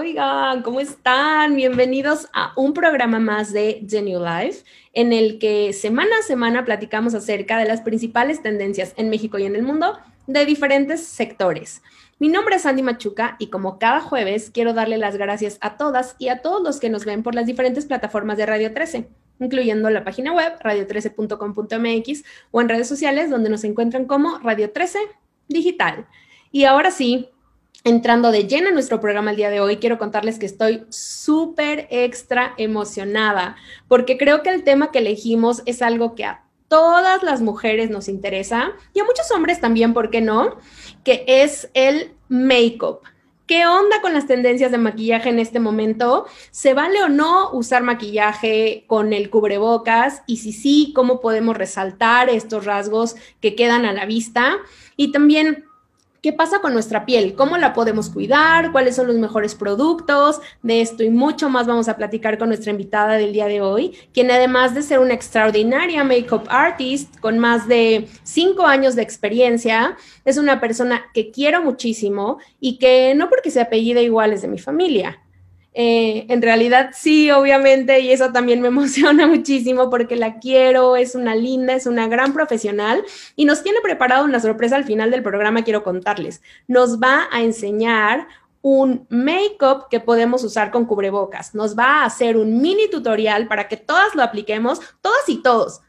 Oigan, ¿cómo están? Bienvenidos a un programa más de The New Life, en el que semana a semana platicamos acerca de las principales tendencias en México y en el mundo de diferentes sectores. Mi nombre es Andy Machuca y como cada jueves quiero darle las gracias a todas y a todos los que nos ven por las diferentes plataformas de Radio 13, incluyendo la página web radio13.com.mx o en redes sociales donde nos encuentran como Radio 13 Digital. Y ahora sí, entrando de lleno en nuestro programa el día de hoy, quiero contarles que estoy súper extra emocionada porque creo que el tema que elegimos es algo que a todas las mujeres nos interesa y a muchos hombres también, ¿por qué no? Que es el make-up. ¿Qué onda con las tendencias de maquillaje en este momento? ¿Se vale o no usar maquillaje con el cubrebocas? Y si sí, ¿cómo podemos resaltar estos rasgos que quedan a la vista? Y también ¿Qué pasa con nuestra piel? ¿Cómo la podemos cuidar? ¿Cuáles son los mejores productos? De esto y mucho más vamos a platicar con nuestra invitada del día de hoy, quien además de ser una extraordinaria makeup artist con más de cinco años de experiencia, es una persona que quiero muchísimo y que no porque se apellida igual es de mi familia. Eh, en realidad sí, obviamente, y eso también me emociona muchísimo porque la quiero, es una linda, es una gran profesional y nos tiene preparado una sorpresa al final del programa, quiero contarles. Nos va a enseñar un make-up que podemos usar con cubrebocas. Nos va a hacer un mini tutorial para que todas lo apliquemos, todas y todos.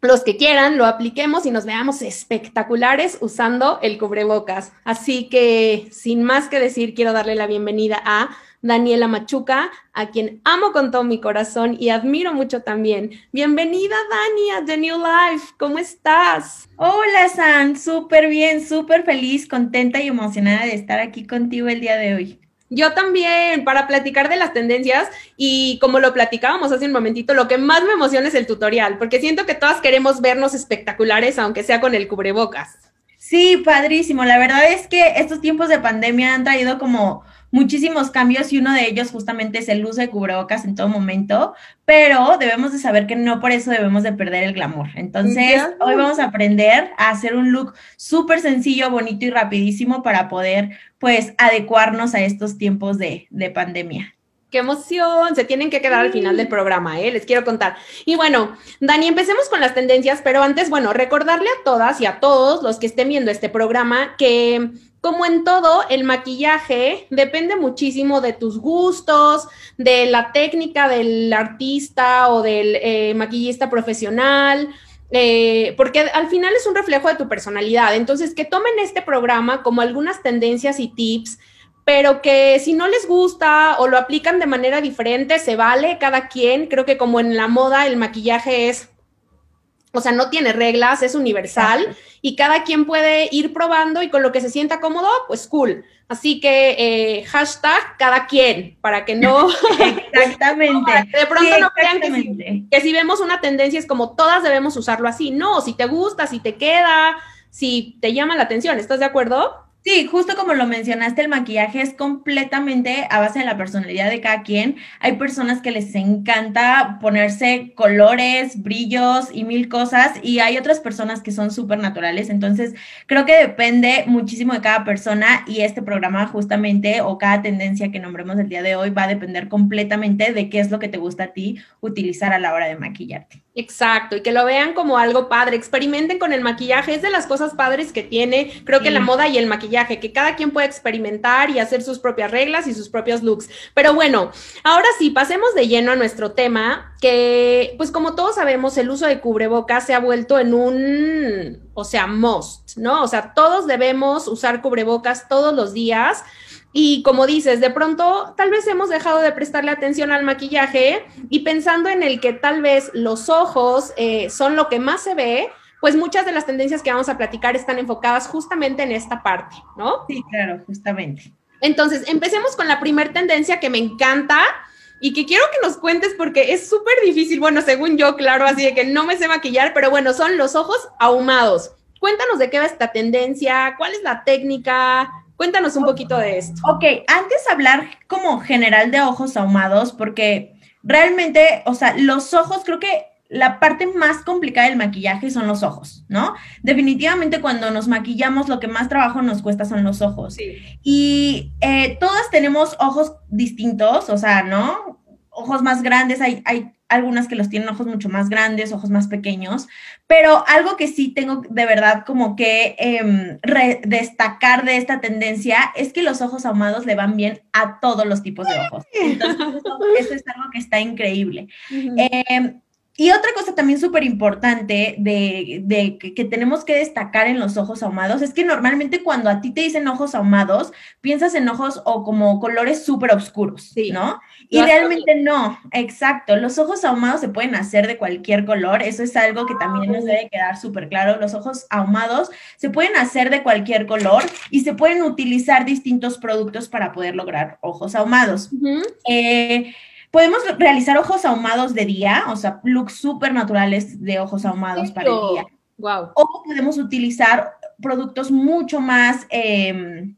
Los que quieran, lo apliquemos y nos veamos espectaculares usando el cubrebocas. Así que, sin más que decir, quiero darle la bienvenida a Daniela Machuca, a quien amo con todo mi corazón y admiro mucho también. Bienvenida, Dani, a The New Life. ¿Cómo estás? Hola, San. Súper bien, súper feliz, contenta y emocionada de estar aquí contigo el día de hoy. Yo también, para platicar de las tendencias y como lo platicábamos hace un momentito, lo que más me emociona es el tutorial, porque siento que todas queremos vernos espectaculares, aunque sea con el cubrebocas. Sí, padrísimo. La verdad es que estos tiempos de pandemia han traído como muchísimos cambios y uno de ellos justamente es el uso de cubrebocas en todo momento, pero debemos de saber que no por eso debemos de perder el glamour. Entonces, hoy vamos a aprender a hacer un look súper sencillo, bonito y rapidísimo para poder, pues, adecuarnos a estos tiempos de, de pandemia. ¡Qué emoción! Se tienen que quedar al final del programa, ¿eh? Les quiero contar. Y bueno, Dani, empecemos con las tendencias, pero antes, bueno, recordarle a todas y a todos los que estén viendo este programa que como en todo, el maquillaje depende muchísimo de tus gustos, de la técnica del artista o del eh, maquillista profesional, eh, porque al final es un reflejo de tu personalidad. Entonces, que tomen este programa como algunas tendencias y tips, pero que si no les gusta o lo aplican de manera diferente, se vale cada quien. Creo que como en la moda, el maquillaje es o sea, no tiene reglas, es universal y cada quien puede ir probando y con lo que se sienta cómodo, pues cool. Así que eh, hashtag cada quien, para que no... Exactamente. de pronto no crean que si, vemos una tendencia es como todas debemos usarlo así. No, si te gusta, si te queda, si te llama la atención, ¿estás de acuerdo? Sí, justo como lo mencionaste, el maquillaje es completamente a base de la personalidad de cada quien. Hay personas que les encanta ponerse colores, brillos y mil cosas y hay otras personas que son súper naturales. Entonces, creo que depende muchísimo de cada persona y este programa justamente o cada tendencia que nombremos el día de hoy va a depender completamente de qué es lo que te gusta a ti utilizar a la hora de maquillarte. Exacto, y que lo vean como algo padre, experimenten con el maquillaje, es de las cosas padres que tiene, creo que la moda y el maquillaje, que cada quien puede experimentar y hacer sus propias reglas y sus propios looks. Pero bueno, ahora sí, pasemos de lleno a nuestro tema, que pues como todos sabemos, el uso de cubrebocas se ha vuelto en un, o sea, must, ¿no? O sea, todos debemos usar cubrebocas todos los días y como dices, de pronto tal vez hemos dejado de prestarle atención al maquillaje y pensando en el que tal vez los ojos eh, son lo que más se ve, pues muchas de las tendencias que vamos a platicar están enfocadas justamente en esta parte, ¿no? Sí, claro, justamente. Entonces, empecemos con la primera tendencia que me encanta y que quiero que nos cuentes porque es súper difícil, bueno, según yo, claro, así de que no me sé maquillar, pero bueno, son los ojos ahumados. Cuéntanos de qué va esta tendencia, cuál es la técnica, Cuéntanos un poquito de esto. Ok, antes hablar como general de ojos ahumados, porque realmente, o sea, los ojos creo que la parte más complicada del maquillaje son los ojos, ¿no? Definitivamente cuando nos maquillamos lo que más trabajo nos cuesta son los ojos. Y eh, todas tenemos ojos distintos, o sea, ¿no? Ojos más grandes, hay, hay algunas que los tienen ojos mucho más grandes, ojos más pequeños, pero algo que sí tengo de verdad como que em, destacar de esta tendencia es que los ojos ahumados le van bien a todos los tipos de ojos. Entonces, eso, es algo que está increíble. Y otra cosa también súper importante de, que, tenemos que destacar en los ojos ahumados es que normalmente cuando a ti te dicen ojos ahumados, piensas en ojos o como colores súper oscuros, ¿no? Y realmente no, exacto. Los ojos ahumados se pueden hacer de cualquier color, eso es algo que también nos debe quedar súper claro. Los ojos ahumados se pueden hacer de cualquier color y se pueden utilizar distintos productos para poder lograr ojos ahumados. Podemos realizar ojos ahumados de día, o sea, looks súper naturales de ojos ahumados para el día. Wow. O podemos utilizar productos mucho más em,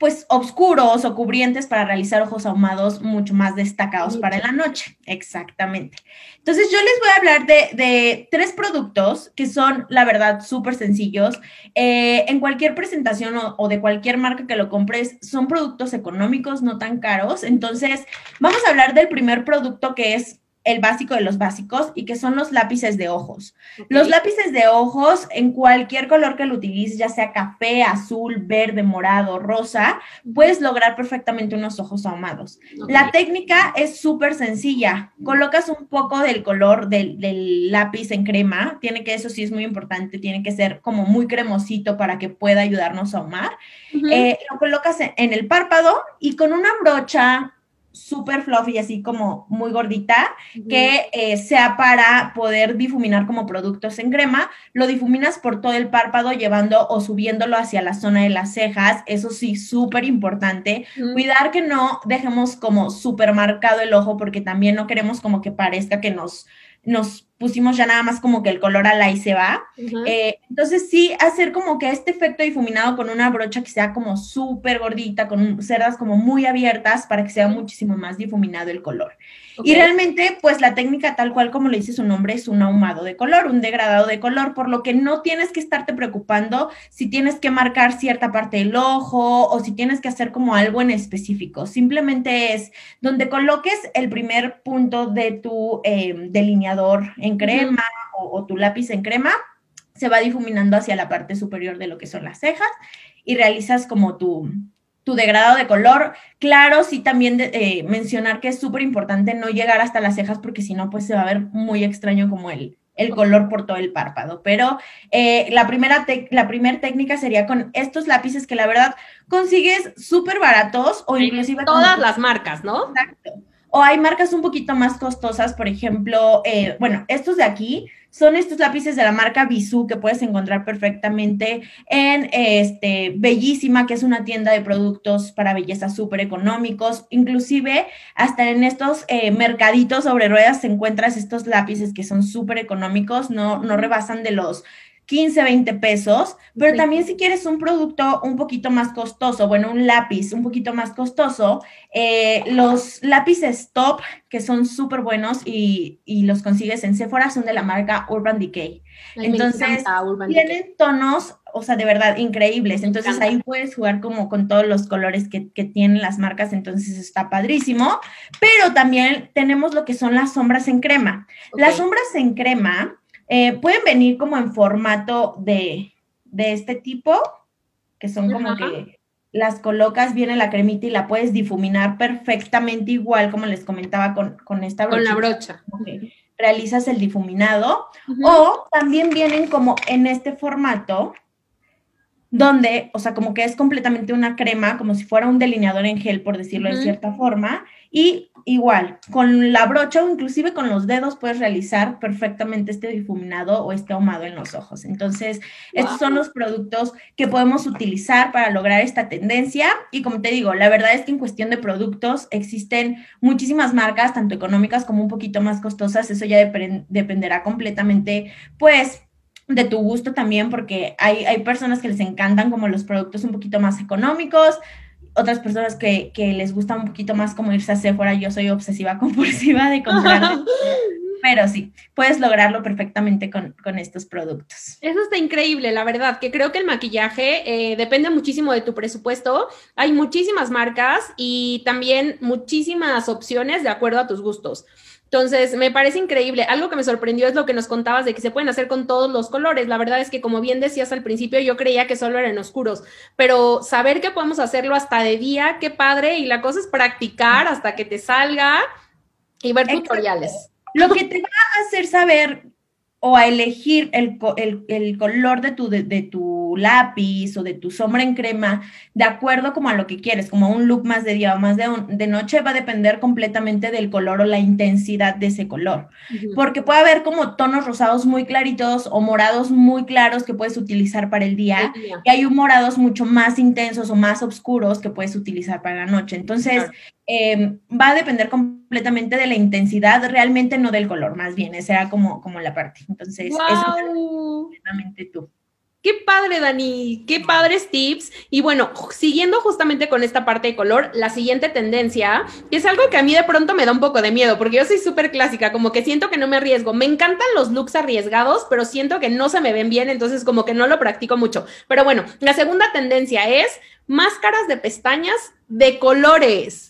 pues oscuros o cubrientes para realizar ojos ahumados mucho más destacados para la noche. Exactamente. Entonces yo les voy a hablar de, tres productos que son, la verdad, súper sencillos. Eh, en cualquier presentación o, de cualquier marca que lo compres, son productos económicos, no tan caros. Entonces vamos a hablar del primer producto que es el básico de los básicos y que son los lápices de ojos. Los lápices de ojos, en cualquier color que lo utilices, ya sea café, azul, verde, morado, rosa, puedes lograr perfectamente unos ojos ahumados. La técnica es súper sencilla. Colocas un poco del color del, lápiz en crema. Tiene que, eso sí es muy importante, tiene que ser como muy cremosito para que pueda ayudarnos a ahumar. Eh, lo colocas en el párpado y con una brocha súper fluffy, así como muy gordita, que eh, sea para poder difuminar como productos en crema. Lo difuminas por todo el párpado, llevando o subiéndolo hacia la zona de las cejas. Eso sí, súper importante. Cuidar que no dejemos como súper marcado el ojo, porque también no queremos como que parezca que nos nos pusimos ya nada más como que el color ala y se va. Eh, entonces sí, hacer como que este efecto difuminado con una brocha que sea como súper gordita, con cerdas como muy abiertas para que sea muchísimo más difuminado el color. Y realmente, pues la técnica tal cual como le dice su nombre es un ahumado de color, un degradado de color, por lo que no tienes que estarte preocupando si tienes que marcar cierta parte del ojo o si tienes que hacer como algo en específico. Simplemente es donde coloques el primer punto de tu em, delineador en crema o, o tu lápiz en crema, se va difuminando hacia la parte superior de lo que son las cejas y realizas como tu, tu degradado de color. Claro, sí también eh, mencionar que es súper importante no llegar hasta las cejas porque si no, pues se va a ver muy extraño como el, el color por todo el párpado. Pero eh, la primera la primer técnica sería con estos lápices que la verdad consigues súper baratos o inclusive... Todas las marcas, ¿no? Exacto. O hay marcas un poquito más costosas, por ejemplo, eh, bueno, estos de aquí son estos lápices de la marca Bisú que puedes encontrar perfectamente en este Bellísima, que es una tienda de productos para belleza súper económicos. Inclusive hasta en estos eh, mercaditos sobre ruedas encuentras estos lápices que son súper económicos, no, no rebasan de los 15, 20 pesos, pero también si quieres un producto un poquito más costoso, bueno, un lápiz un poquito más costoso, eh, los lápices top, que son súper buenos y, los consigues en Sephora, son de la marca Urban Decay. Entonces, tienen tonos, o sea, de verdad, increíbles. Entonces, ahí puedes jugar como con todos los colores que, tienen las marcas, entonces está padrísimo. Pero también tenemos lo que son las sombras en crema. Las sombras en crema eh, pueden venir como en formato de, este tipo, que son como que las colocas, viene la cremita y la puedes difuminar perfectamente igual, como les comentaba con, con esta brocha. Con la brocha. Realizas el difuminado. O también vienen como en este formato, donde, o sea, como que es completamente una crema, como si fuera un delineador en gel, por decirlo de cierta forma, y igual, con la brocha o inclusive con los dedos puedes realizar perfectamente este difuminado o este ahumado en los ojos. Entonces, estos son los productos que podemos utilizar para lograr esta tendencia. Y como te digo, la verdad es que en cuestión de productos existen muchísimas marcas, tanto económicas como un poquito más costosas. Eso ya dependerá completamente, pues, de tu gusto también, porque hay, hay personas que les encantan como los productos un poquito más económicos, otras personas que, les gusta un poquito más como irse a Sephora, yo soy obsesiva compulsiva de comprar Pero sí, puedes lograrlo perfectamente con, estos productos. Eso está increíble, la verdad, que creo que el maquillaje eh, depende muchísimo de tu presupuesto. Hay muchísimas marcas y también muchísimas opciones de acuerdo a tus gustos. Entonces, me parece increíble. Algo que me sorprendió es lo que nos contabas de que se pueden hacer con todos los colores. La verdad es que, como bien decías al principio, yo creía que solo eran oscuros, pero saber que podemos hacerlo hasta de día, qué padre. Y la cosa es practicar hasta que te salga y ver tutoriales. Lo que te va a hacer saber o a elegir el, color de tu, de, tu lápiz o de tu sombra en crema de acuerdo como a lo que quieres, como un look más de día o más de, de noche, va a depender completamente del color o la intensidad de ese color. Porque puede haber como tonos rosados muy claritos o morados muy claros que puedes utilizar para el día, y hay morados mucho más intensos o más oscuros que puedes utilizar para la noche. Entonces, Em, va a depender completamente de la intensidad, realmente no del color, más bien, esa era como, como la parte. Entonces, eso es completamente tú. Qué padre, Dani, qué padres tips. Y bueno, siguiendo justamente con esta parte de color, la siguiente tendencia, que es algo que a mí de pronto me da un poco de miedo, porque yo soy súper clásica, como que siento que no me arriesgo. Me encantan los looks arriesgados, pero siento que no se me ven bien, entonces como que no lo practico mucho. Pero bueno, la segunda tendencia es máscaras de pestañas de colores.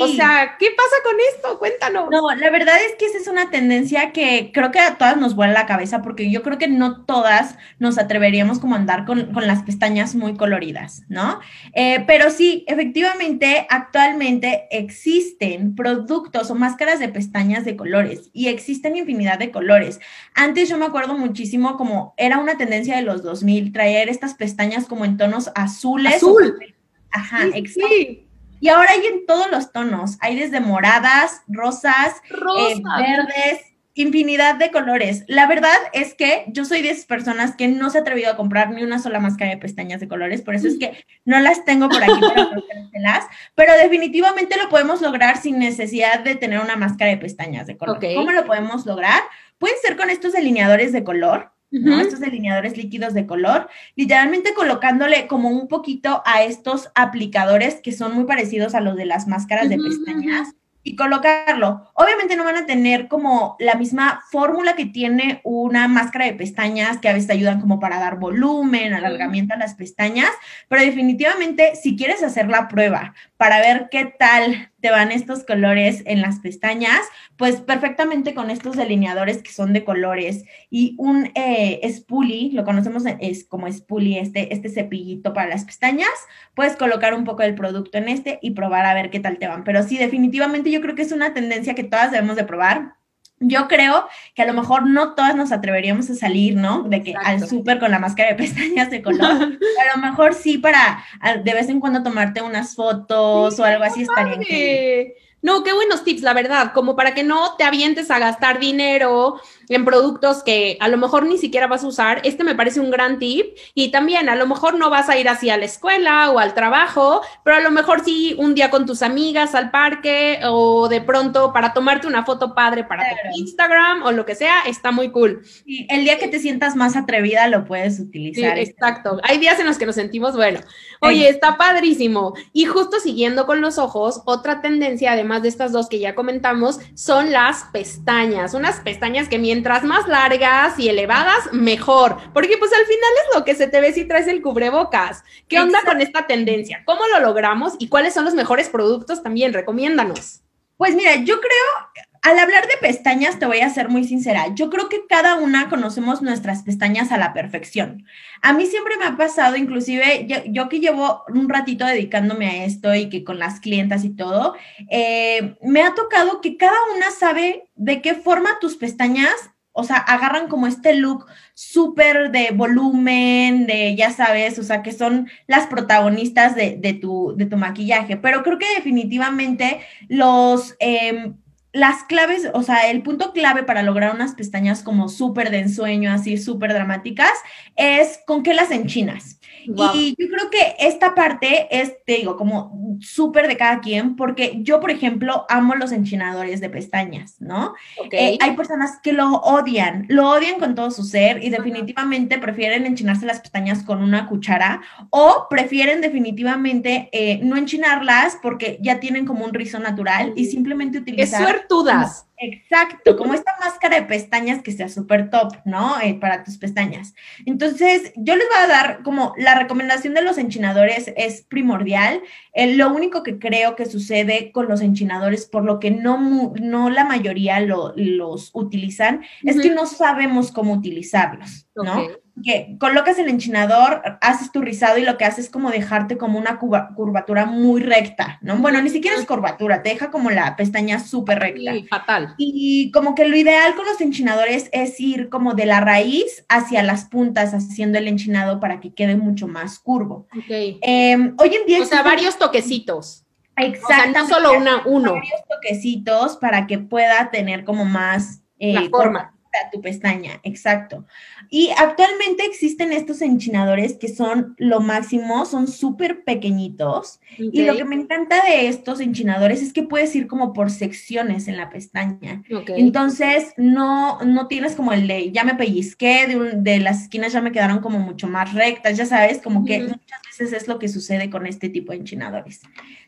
O sea, ¿qué pasa con esto? Cuéntanos. No, la verdad es que esa es una tendencia que creo que a todas nos vuela la cabeza porque yo creo que no todas nos atreveríamos como a andar con, las pestañas muy coloridas, ¿no? Eh, pero sí, efectivamente, actualmente existen productos o máscaras de pestañas de colores y existen infinidad de colores. Antes yo me acuerdo muchísimo como era una tendencia de los 2000 traer estas pestañas como en tonos azules. Azul. Ajá, exacto. Y ahora hay en todos los tonos, hay desde moradas, rosas, eh, verdes, infinidad de colores. La verdad es que yo soy de esas personas que no se ha atrevido a comprar ni una sola máscara de pestañas de colores, por eso es que no las tengo por aquí para pero definitivamente lo podemos lograr sin necesidad de tener una máscara de pestañas de color. ¿Cómo lo podemos lograr? Pueden ser con estos delineadores de color, estos delineadores líquidos de color, literalmente colocándole como un poquito a estos aplicadores que son muy parecidos a los de las máscaras de pestañas y colocarlo. Obviamente no van a tener como la misma fórmula que tiene una máscara de pestañas que a veces ayudan como para dar volumen, alargamiento a las pestañas, pero definitivamente si quieres hacer la prueba para ver qué tal te van estos colores en las pestañas, pues perfectamente con estos delineadores que son de colores y un eh, spoolie, lo conocemos es como spoolie, este, este cepillito para las pestañas, puedes colocar un poco del producto en este y probar a ver qué tal te van. Pero sí, definitivamente yo creo que es una tendencia que todas debemos de probar. Yo creo que a lo mejor no todas nos atreveríamos a salir, ¿no? De que al súper con la máscara de pestañas de color. a lo mejor sí para de vez en cuando tomarte unas fotos o algo así estaría bien. No, qué buenos tips, la verdad, como para que no te avientes a gastar dinero en productos que a lo mejor ni siquiera vas a usar. Este me parece un gran tip. Y también a lo mejor no vas a ir así a la escuela o al trabajo, pero a lo mejor sí un día con tus amigas al parque o de pronto para tomarte una foto padre para tu Instagram o lo que sea, está muy cool. Y el día que te sientas más atrevida lo puedes utilizar. exacto. Hay días en los que nos sentimos, bueno, oye, está padrísimo. Y justo siguiendo con los ojos, otra tendencia, además de estas dos que ya comentamos, son las pestañas. Unas pestañas que mientras más largas y elevadas, mejor, porque pues al final es lo que se te ve si traes el cubrebocas. ¿Qué onda con esta tendencia? ¿Cómo lo logramos y cuáles son los mejores productos también? Recomiéndanos. Pues mira, yo creo, al hablar de pestañas, te voy a ser muy sincera. Yo creo que cada una conocemos nuestras pestañas a la perfección. A mí siempre me ha pasado, inclusive yo, que llevo un ratito dedicándome a esto y que con las clientas y todo, eh, me ha tocado que cada una sabe de qué forma tus pestañas o sea, agarran como este look súper de volumen, de, ya sabes, o sea, que son las protagonistas de, tu, de tu maquillaje. Pero creo que definitivamente los, em, las claves, o sea, el punto clave para lograr unas pestañas como súper de ensueño, así súper dramáticas, es con qué las enchinas. Y yo creo que esta parte es, te digo, como súper de cada quien, porque yo, por ejemplo, amo los enchinadores de pestañas, ¿no? Eh, hay personas que lo odian, lo odian con todo su ser y definitivamente prefieren enchinarse las pestañas con una cuchara o prefieren definitivamente eh, no enchinarlas porque ya tienen como un rizo natural y simplemente utilizar ser tudas. Exacto, como esta máscara de pestañas que sea súper top, ¿no? Eh, para tus pestañas. Entonces, yo les voy a dar como la recomendación de los enchinadores es primordial. Eh, lo único que creo que sucede con los enchinadores, por lo que no, no la mayoría los utilizan, es que no sabemos cómo utilizarlos, ¿no? Que colocas el enchinador, haces tu rizado y lo que haces es como dejarte como una curvatura muy recta, ¿no? Bueno, ni siquiera es curvatura, te deja como la pestaña súper recta. Sí, fatal. Y como que lo ideal con los enchinadores es ir como de la raíz hacia las puntas, haciendo el enchinado para que quede mucho más curvo. Ok. Em, hoy en día... O sea, varios toquecitos. Exacto. no solo una, uno. Varios toquecitos para que pueda tener como más... Eh, la forma tu pestaña, exacto. Y actualmente existen estos enchinadores que son lo máximo, son súper pequeñitos. Y lo que me encanta de estos enchinadores es que puedes ir como por secciones en la pestaña. Entonces, no, no tienes como el de, ya me pellizqué, de, de, las esquinas ya me quedaron como mucho más rectas, ya sabes, como que muchas veces es lo que sucede con este tipo de enchinadores.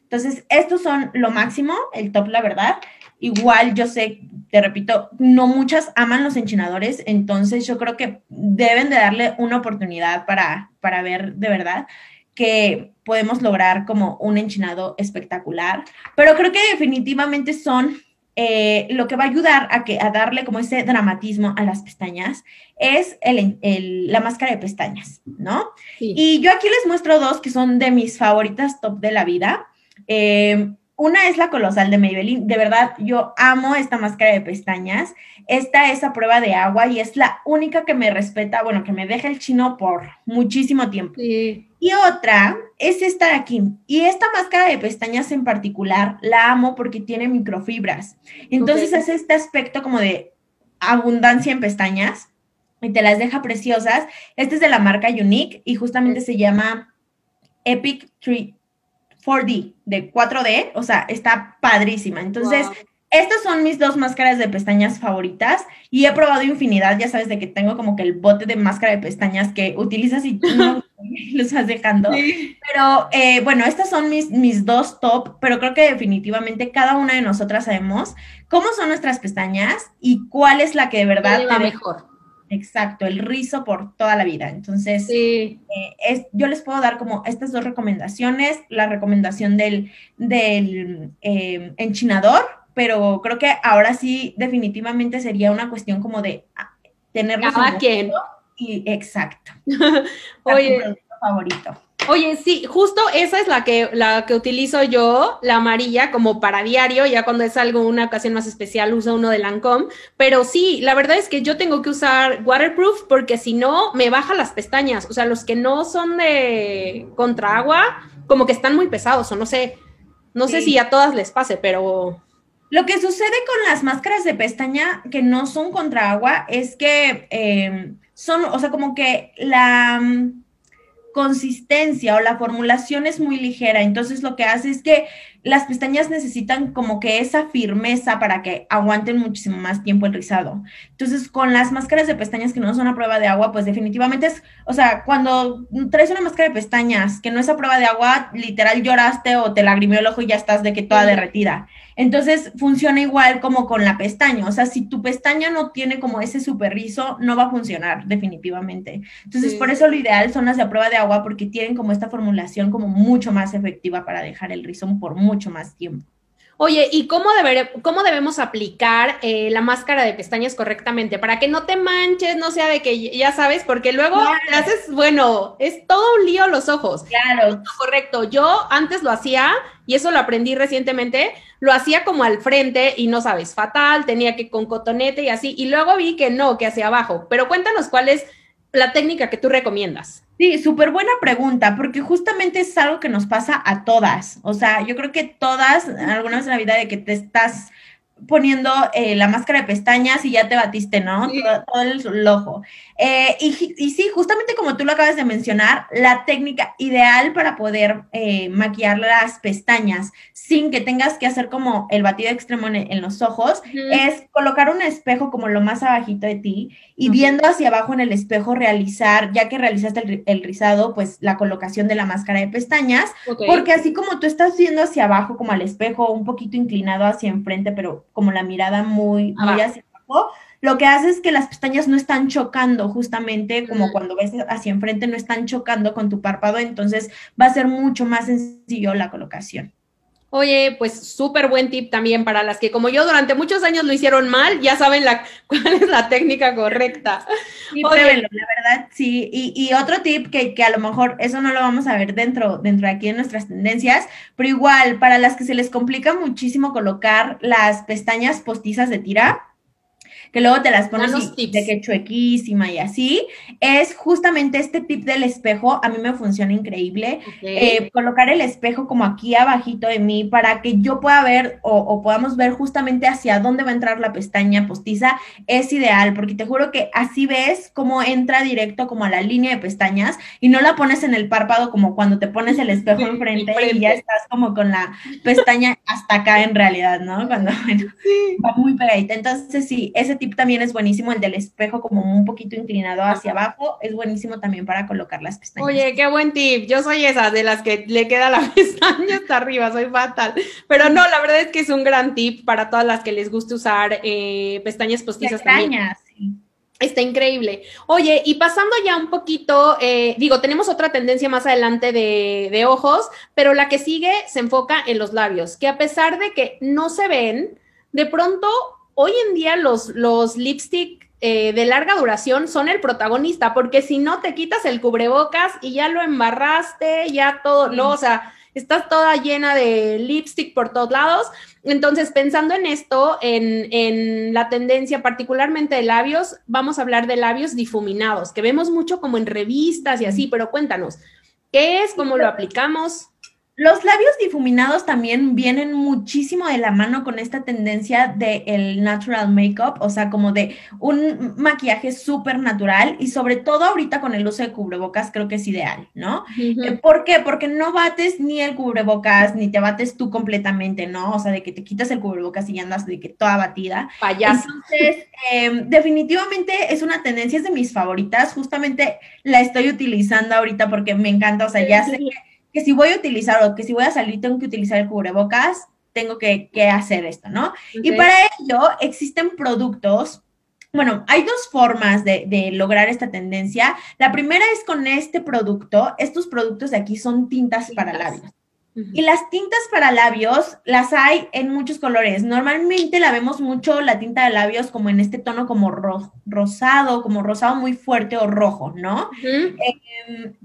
Entonces, estos son lo máximo, el top, la verdad. Igual yo sé, te repito, no muchas aman los enchinadores, entonces yo creo que deben de darle una oportunidad para, para ver de verdad que podemos lograr como un enchinado espectacular, pero creo que definitivamente son eh, lo que va a ayudar a, que, a darle como ese dramatismo a las pestañas es el, la máscara de pestañas, ¿no? Y yo aquí les muestro dos que son de mis favoritas top de la vida. Eh, una es la colosal de Maybelline. De verdad, yo amo esta máscara de pestañas. Esta es a prueba de agua y es la única que me respeta, bueno, que me deja el chino por muchísimo tiempo. Y otra es esta de aquí. Y esta máscara de pestañas en particular la amo porque tiene microfibras. Entonces hace este aspecto como de abundancia en pestañas y te las deja preciosas. Este es de la marca Unique y justamente se llama Epic Tree 4D, de 4D, o sea, está padrísima. Entonces, estas son mis dos máscaras de pestañas favoritas y he probado infinidad, ya sabes, de que tengo como que el bote de máscara de pestañas que utilizas y no los estás dejando. Pero eh, bueno, estas son mis, mis dos top, pero creo que definitivamente cada una de nosotras sabemos cómo son nuestras pestañas y cuál es la que de verdad... La mejor Exacto, el rizo por toda la vida. Entonces, eh, es, yo les puedo dar como estas dos recomendaciones, la recomendación del, del eh, enchinador, pero creo que ahora sí definitivamente sería una cuestión como de ah, tenerlo Cada quien. Y exacto. Oye, favorito. Oye, sí, justo esa es la que, la que utilizo yo, la amarilla, como para diario, ya cuando es algo, una ocasión más especial, uso uno de Lancome, pero sí, la verdad es que yo tengo que usar waterproof porque si no, me baja las pestañas, o sea, los que no son de contra agua, como que están muy pesados, o no sé, no sé si a todas les pase, pero... Lo que sucede con las máscaras de pestaña que no son contra agua es que eh, son, o sea, como que la consistencia o la formulación es muy ligera, entonces lo que hace es que las pestañas necesitan como que esa firmeza para que aguanten muchísimo más tiempo el rizado. Entonces, con las máscaras de pestañas que no son a prueba de agua, pues definitivamente es, o sea, cuando traes una máscara de pestañas que no es a prueba de agua, literal lloraste o te lagrimió el ojo y ya estás de que toda derretida. Entonces funciona igual como con la pestaña. O sea, si tu pestaña no tiene como ese super rizo, no va a funcionar definitivamente. Entonces, por eso lo ideal son las de prueba de agua porque tienen como esta formulación como mucho más efectiva para dejar el rizo por mucho más tiempo. Oye, ¿y cómo, cómo debemos aplicar eh, la máscara de pestañas correctamente? Para que no te manches, no sea de que ya sabes, porque luego haces, bueno, es todo un lío los ojos. Claro. Correcto. Yo antes lo hacía, y eso lo aprendí recientemente, lo hacía como al frente y no sabes, fatal, tenía que con cotonete y así, y luego vi que no, que hacia abajo. Pero cuéntanos cuál es la técnica que tú recomiendas. Sí, súper buena pregunta, porque justamente es algo que nos pasa a todas. O sea, yo creo que todas, alguna vez en la vida de que te estás poniendo eh, la máscara de pestañas y ya te batiste, ¿no? Todo, el, ojo. Eh, y, sí, justamente como tú lo acabas de mencionar, la técnica ideal para poder eh, maquillar las pestañas sin que tengas que hacer como el batido extremo en, los ojos es colocar un espejo como lo más abajito de ti y viendo hacia abajo en el espejo realizar, ya que realizaste el, rizado, pues la colocación de la máscara de pestañas, porque así como tú estás viendo hacia abajo como al espejo, un poquito inclinado hacia enfrente, pero como la mirada muy, muy hacia abajo, lo que hace es que las pestañas no están chocando, justamente como cuando ves hacia enfrente, no están chocando con tu párpado, entonces va a ser mucho más sencillo la colocación. Oye, pues súper buen tip también para las que como yo durante muchos años lo hicieron mal, ya saben la, cuál es la técnica correcta. Sí, Oye, la verdad, sí. Y, y otro tip que, que, a lo mejor eso no lo vamos a ver dentro, dentro de aquí en nuestras tendencias, pero igual para las que se les complica muchísimo colocar las pestañas postizas de tira, que luego te las pones de que chuequísima y así, es justamente este tip del espejo, a mí me funciona increíble, eh, colocar el espejo como aquí abajito de mí para que yo pueda ver o, podamos ver justamente hacia dónde va a entrar la pestaña postiza, es ideal, porque te juro que así ves cómo entra directo como a la línea de pestañas y no la pones en el párpado como cuando te pones el espejo enfrente, y ya estás como con la pestaña hasta acá en realidad, ¿no? Cuando va muy pegadita. Entonces, sí, ese tip también es buenísimo, el del espejo como un poquito inclinado hacia abajo, es buenísimo también para colocar las pestañas. Oye, qué buen tip. Yo soy esa de las que le queda la pestaña hasta arriba, soy fatal. Pero no, la verdad es que es un gran tip para todas las que les guste usar eh, pestañas postizas también. Está increíble. Oye, y pasando ya un poquito, eh, digo, tenemos otra tendencia más adelante de, de, ojos, pero la que sigue se enfoca en los labios, que a pesar de que no se ven, de pronto hoy en día los, los lipstick eh, de larga duración son el protagonista, porque si no te quitas el cubrebocas y ya lo embarraste, ya todo, no, o sea, estás toda llena de lipstick por todos lados. Entonces, pensando en esto, en, en, la tendencia particularmente de labios, vamos a hablar de labios difuminados, que vemos mucho como en revistas y así, pero cuéntanos, ¿qué es? ¿Cómo lo aplicamos? Los labios difuminados también vienen muchísimo de la mano con esta tendencia del el natural makeup, o sea, como de un maquillaje súper natural y sobre todo ahorita con el uso de cubrebocas creo que es ideal, ¿no? Eh, ¿Por qué? Porque no bates ni el cubrebocas ni te bates tú completamente, ¿no? O sea, de que te quitas el cubrebocas y andas de que toda batida. Entonces, em, definitivamente es una tendencia, es de mis favoritas, justamente la estoy utilizando ahorita porque me encanta, o sea, ya sé que que si voy a utilizar o que si voy a salir tengo que utilizar el cubrebocas, tengo que, hacer esto, ¿no? Y para ello existen productos bueno, hay dos formas de, de, lograr esta tendencia. La primera es con este producto. Estos productos de aquí son tintas, para labios. Y las tintas para labios las hay en muchos colores. Normalmente la vemos mucho la tinta de labios como en este tono como rosado, como rosado muy fuerte o rojo, ¿no? Em,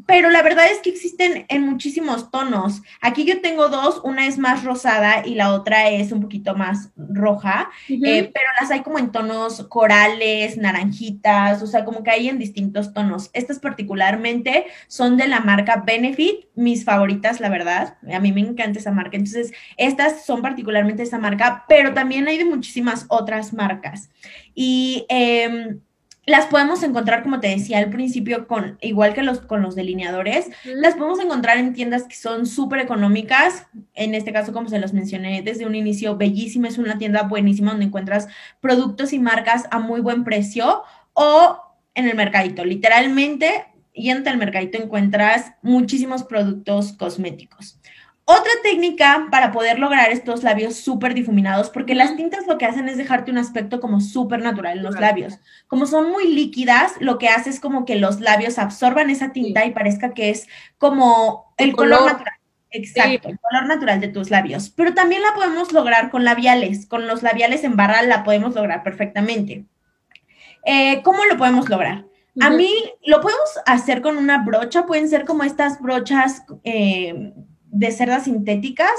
pero la verdad es que existen en muchísimos tonos. Aquí yo tengo dos, una es más rosada y la otra es un poquito más roja, eh, pero las hay como en tonos corales, naranjitas, o sea, como que hay en distintos tonos. Estas particularmente son de la marca Benefit, mis favoritas, la verdad a mí me encanta esa marca. Entonces, estas son particularmente esa marca, pero también hay de muchísimas otras marcas. Y em, las podemos encontrar, como te decía al principio, con igual que los, con los delineadores, las podemos encontrar en tiendas que son súper económicas. En este caso, como se los mencioné desde un inicio, bellísima, es una tienda buenísima donde encuentras productos y marcas a muy buen precio o en el mercadito. Literalmente, yendo al mercadito encuentras muchísimos productos cosméticos. Otra técnica para poder lograr estos labios súper difuminados, porque las tintas lo que hacen es dejarte un aspecto como súper natural en los labios. Como son muy líquidas, lo que hace es como que los labios absorban esa tinta y parezca que es como el, color, natural. Exacto, el color natural de tus labios. Pero también la podemos lograr con labiales. Con los labiales en barra la podemos lograr perfectamente. Eh, ¿Cómo lo podemos lograr? A mí lo podemos hacer con una brocha, pueden ser como estas brochas eh, de cerdas sintéticas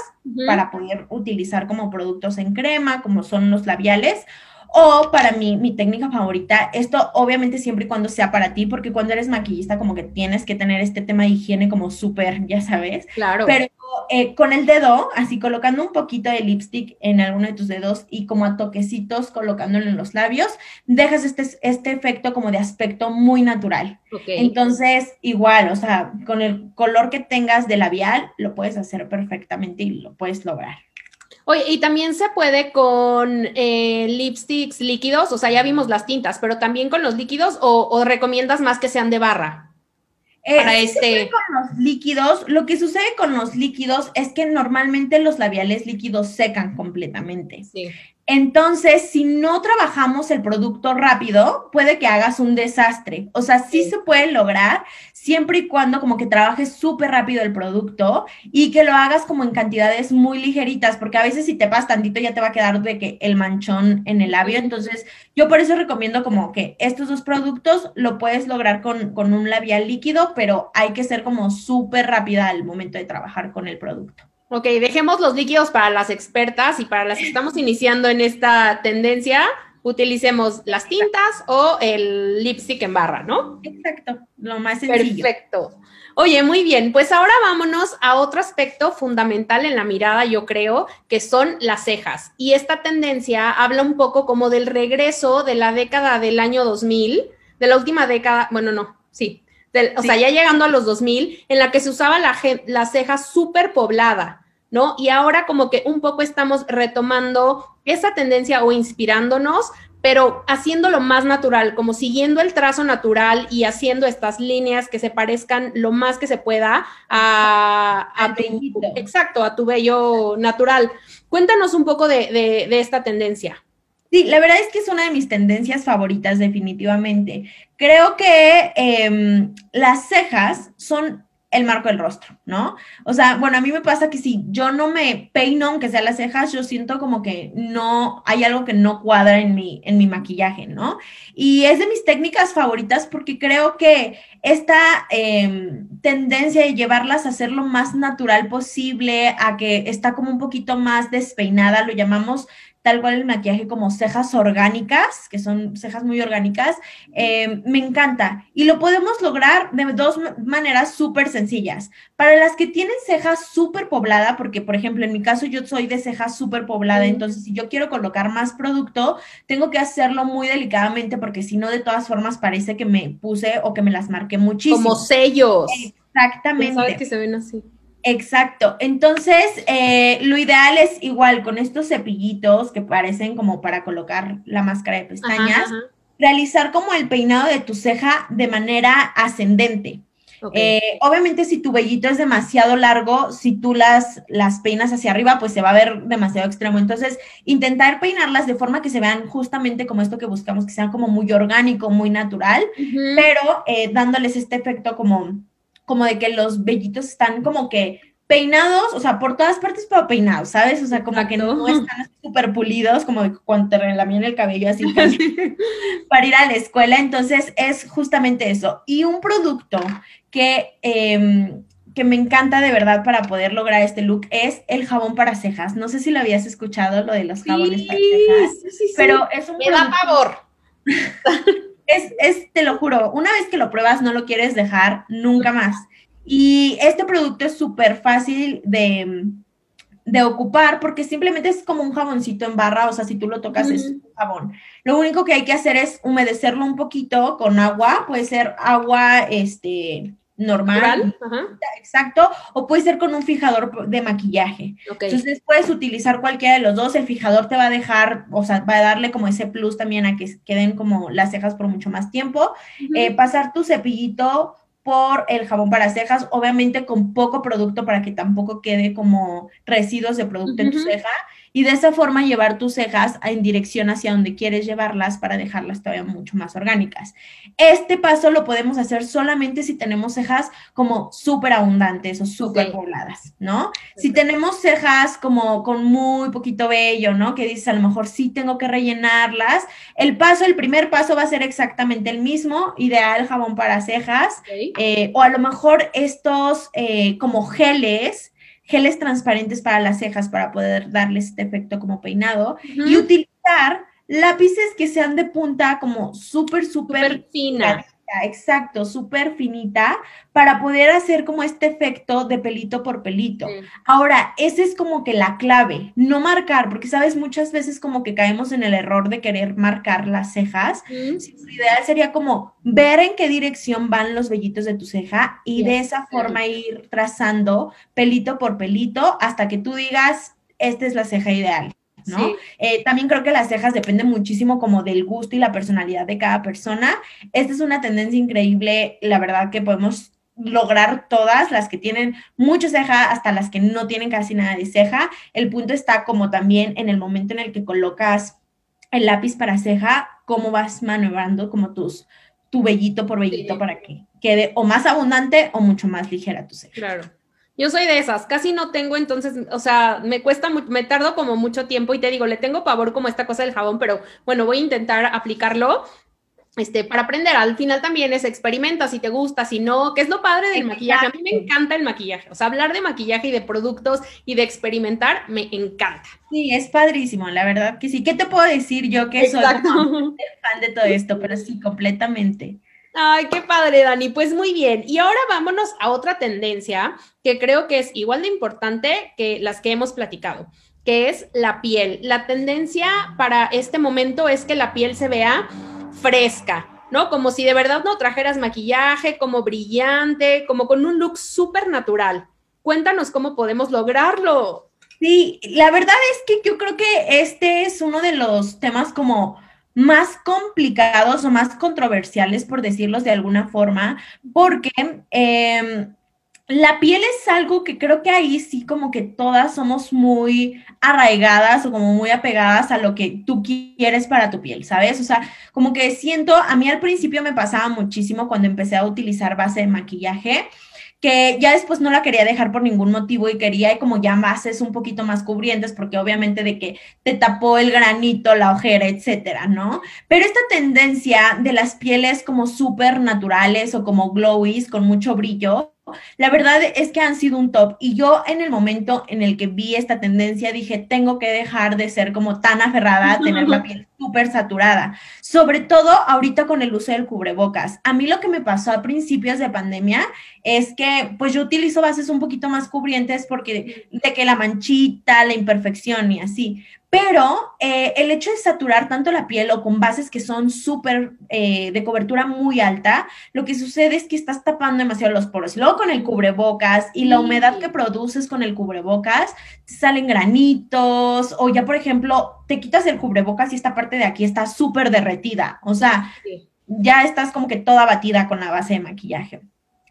para poder utilizar como productos en crema, como son los labiales. O para mí, mi técnica favorita, esto obviamente siempre y cuando sea para ti, porque cuando eres maquillista como que tienes que tener este tema de higiene como súper, ya sabes. Claro. Pero eh, con el dedo, así colocando un poquito de lipstick en alguno de tus dedos y como a toquecitos colocándolo en los labios, dejas este, este efecto como de aspecto muy natural. Entonces, igual, o sea, con el color que tengas de labial, lo puedes hacer perfectamente y lo puedes lograr. Oye, y también se puede con eh, lipsticks líquidos, o sea, ya vimos las tintas, pero también con los líquidos o recomiendas más que sean de barra? Eh, para este... Con los líquidos, lo que sucede con los líquidos es que normalmente los labiales líquidos secan completamente. Entonces, si no trabajamos el producto rápido, puede que hagas un desastre. O sea, sí, se puede lograr siempre y cuando como que trabajes súper rápido el producto y que lo hagas como en cantidades muy ligeritas, porque a veces si te pasas tantito ya te va a quedar de que el manchón en el labio. Entonces, yo por eso recomiendo como que estos dos productos lo puedes lograr con, con un labial líquido, pero hay que ser como súper rápida al momento de trabajar con el producto. Ok, dejemos los líquidos para las expertas y para las que estamos iniciando en esta tendencia, utilicemos las tintas o el lipstick en barra, ¿no? Exacto, lo más sencillo. Perfecto. Oye, muy bien, pues ahora vámonos a otro aspecto fundamental en la mirada, yo creo, que son las cejas. Y esta tendencia habla un poco como del regreso de la década del año 2000, de la última década, bueno, no, sí, o sea, ya llegando a los 2000, en la que se usaba la, la ceja súper poblada, ¿no? Y ahora como que un poco estamos retomando esa tendencia o inspirándonos, pero haciéndolo más natural, como siguiendo el trazo natural y haciendo estas líneas que se parezcan lo más que se pueda a, a tu, exacto, a tu vello natural. Cuéntanos un poco de, de esta tendencia. Sí, la verdad es que es una de mis tendencias favoritas, definitivamente. Creo que em, las cejas son el marco del rostro, ¿no? O sea, bueno, a mí me pasa que si yo no me peino, aunque sea las cejas, yo siento como que no, hay algo que no cuadra en mi, en mi maquillaje, ¿no? Y es de mis técnicas favoritas porque creo que esta em, tendencia de llevarlas a ser lo más natural posible, a que está como un poquito más despeinada, lo llamamos tal cual el maquillaje como cejas orgánicas, que son cejas muy orgánicas, eh, me encanta. Y lo podemos lograr de dos maneras súper sencillas. Para las que tienen cejas súper poblada, porque por ejemplo en mi caso yo soy de cejas súper poblada, entonces si yo quiero colocar más producto, tengo que hacerlo muy delicadamente porque si no de todas formas parece que me puse o que me las marqué muchísimo. Como sellos. Exactamente. Sabes que se ven así. Exacto. Entonces, eh, lo ideal es igual con estos cepillitos que parecen como para colocar la máscara de pestañas, realizar como el peinado de tu ceja de manera ascendente. Eh, obviamente, si tu vellito es demasiado largo, si tú las, las peinas hacia arriba, pues se va a ver demasiado extremo. Entonces, intentar peinarlas de forma que se vean justamente como esto que buscamos, que sean como muy orgánico, muy natural, pero eh, dándoles este efecto como como de que los vellitos están como que peinados, o sea, por todas partes, pero peinados, ¿sabes? O sea, como que no están súper pulidos, como cuando te relaminan el cabello así para ir a la escuela. Entonces, es justamente eso. Y un producto que, em, que me encanta de verdad para poder lograr este look es el jabón para cejas. No sé si lo habías escuchado, lo de los jabones para cejas, sí, sí, pero es un Me da pavor. es, es, te lo juro, una vez que lo pruebas no lo quieres dejar nunca más. Y este producto es súper fácil de, de, ocupar porque simplemente es como un jaboncito en barra, o sea, si tú lo tocas es un jabón. Lo único que hay que hacer es humedecerlo un poquito con agua, puede ser agua, este, normal, exacto, o puede ser con un fijador de maquillaje. Entonces puedes utilizar cualquiera de los dos, el fijador te va a dejar, o sea, va a darle como ese plus también a que queden como las cejas por mucho más tiempo. Eh, pasar tu cepillito por el jabón para cejas, obviamente con poco producto para que tampoco quede como residuos de producto en tu ceja y de esa forma llevar tus cejas en dirección hacia donde quieres llevarlas para dejarlas todavía mucho más orgánicas. Este paso lo podemos hacer solamente si tenemos cejas como súper abundantes o súper pobladas, ¿no? Si tenemos cejas como con muy poquito vello, ¿no? Que dices a lo mejor sí tengo que rellenarlas, el paso, el primer paso va a ser exactamente el mismo, ideal jabón para cejas, eh, o a lo mejor estos eh, como geles, geles transparentes para las cejas para poder darles este efecto como peinado y utilizar lápices que sean de punta como súper, súper fina exacto, súper finita, para poder hacer como este efecto de pelito por pelito. Ahora, esa es como que la clave, no marcar, porque sabes, muchas veces como que caemos en el error de querer marcar las cejas. Lo ideal sería como ver en qué dirección van los vellitos de tu ceja y de esa forma ir trazando pelito por pelito hasta que tú digas, esta es la ceja ideal. ¿No? Eh, también creo que las cejas dependen muchísimo como del gusto y la personalidad de cada persona. Esta es una tendencia increíble, la verdad que podemos lograr todas, las que tienen mucha ceja hasta las que no tienen casi nada de ceja. El punto está como también en el momento en el que colocas el lápiz para ceja, cómo vas maniobrando como tus, tu vellito por vellito para que quede o más abundante o mucho más ligera tu ceja. Claro. Yo soy de esas, casi no tengo, entonces, o sea, me cuesta, me tardo como mucho tiempo y te digo, le tengo pavor como esta cosa del jabón, pero bueno, voy a intentar aplicarlo este, para aprender. Al final también es experimenta si te gusta, si no, que es lo padre del maquillaje. A mí me encanta el maquillaje. O sea, hablar de maquillaje y de productos y de experimentar me encanta. Sí, es padrísimo, la verdad que sí. ¿Qué te puedo decir yo que soy fan de todo esto? Pero sí, completamente. Ay, qué padre, Dani. Pues muy bien. Y ahora vámonos a otra tendencia que creo que es igual de importante que las que hemos platicado, que es la piel. La tendencia para este momento es que la piel se vea fresca, ¿no? Como si de verdad no trajeras maquillaje, como brillante, como con un look súper natural. Cuéntanos cómo podemos lograrlo. Sí, la verdad es que yo creo que este es uno de los temas como más complicados o más controversiales, por decirlos de alguna forma, porque em, la piel es algo que creo que ahí sí como que todas somos muy arraigadas o como muy apegadas a lo que tú quieres para tu piel, ¿sabes? O sea, como que siento, a mí al principio me pasaba muchísimo cuando empecé a utilizar base de maquillaje que ya después no la quería dejar por ningún motivo y quería como ya bases un poquito más cubrientes porque obviamente de que te tapó el granito, la ojera, etcétera, ¿no? Pero esta tendencia de las pieles como súper naturales o como glowies con mucho brillo, la verdad es que han sido un top y yo en el momento en el que vi esta tendencia dije, tengo que dejar de ser como tan aferrada a tener la piel súper saturada, sobre todo ahorita con el uso del cubrebocas. A mí lo que me pasó a principios de pandemia es que pues yo utilizo bases un poquito más cubrientes porque de que la manchita, la imperfección y así, pero eh, el hecho de saturar tanto la piel o con bases que son súper eh, de cobertura muy alta, lo que sucede es que estás tapando demasiado los poros. Luego con el cubrebocas y la humedad que produces con el cubrebocas, salen granitos o ya, por ejemplo, te quitas el cubrebocas y esta parte de aquí está súper derretida. O sea, ya estás como que toda batida con la base de maquillaje.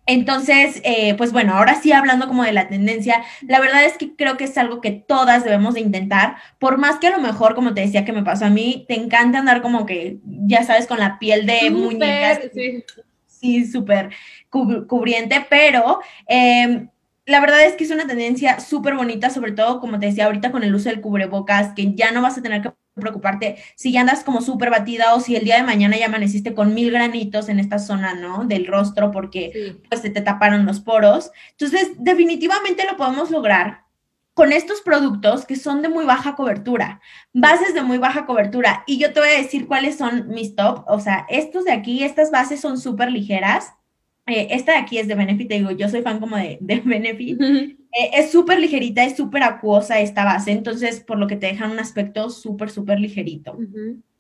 Entonces, eh, pues bueno, ahora sí hablando como de la tendencia, la verdad es que creo que es algo que todas debemos de intentar, por más que a lo mejor, como te decía que me pasó a mí, te encanta andar como que, ya sabes, con la piel de muñecas. Sí, sí súper cubriente, pero... Eh, la verdad es que es una tendencia súper bonita, sobre todo, como te decía ahorita, con el uso del cubrebocas, que ya no vas a tener que preocuparte si ya andas como súper batida o si el día de mañana ya amaneciste con mil granitos en esta zona, ¿no? Del rostro porque pues se te taparon los poros. Entonces, definitivamente lo podemos lograr con estos productos que son de muy baja cobertura, bases de muy baja cobertura. Y yo te voy a decir cuáles son mis top. O sea, estos de aquí, estas bases son súper ligeras eh, esta de aquí es de Benefit, te digo, yo soy fan como de, de Benefit. Eh, es súper ligerita, es súper acuosa esta base, entonces por lo que te dejan un aspecto súper, súper ligerito.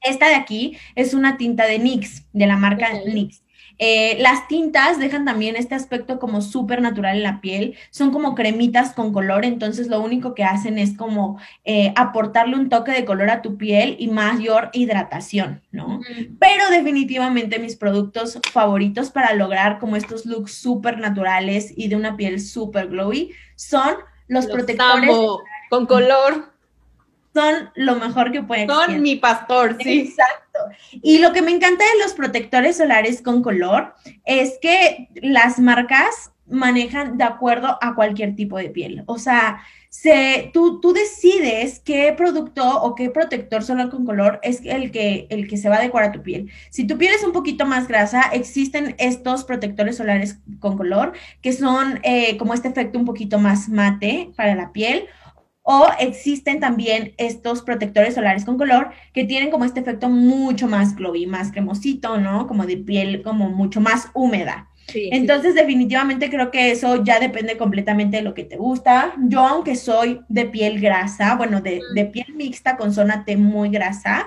Esta de aquí es una tinta de NYX, de la marca NYX. Eh, las tintas dejan también este aspecto como súper natural en la piel, son como cremitas con color, entonces lo único que hacen es como eh, aportarle un toque de color a tu piel y mayor hidratación, ¿no? Pero definitivamente mis productos favoritos para lograr como estos looks súper naturales y de una piel súper glowy son los, protectores. con color son lo mejor que pueden Son mi pastor, sí. Exacto. Y lo que me encanta de los protectores solares con color es que las marcas manejan de acuerdo a cualquier tipo de piel. O sea, se, tú, tú decides qué producto o qué protector solar con color es el que, el que se va a adecuar a tu piel. Si tu piel es un poquito más grasa, existen estos protectores solares con color que son eh, como este efecto un poquito más mate para la piel o existen también estos protectores solares con color que tienen como este efecto mucho más glowy, más cremosito, ¿no? Como de piel como mucho más húmeda. Entonces, definitivamente creo que eso ya depende completamente de lo que te gusta. Yo, aunque soy de piel grasa, bueno, de, de piel mixta con zona T muy grasa,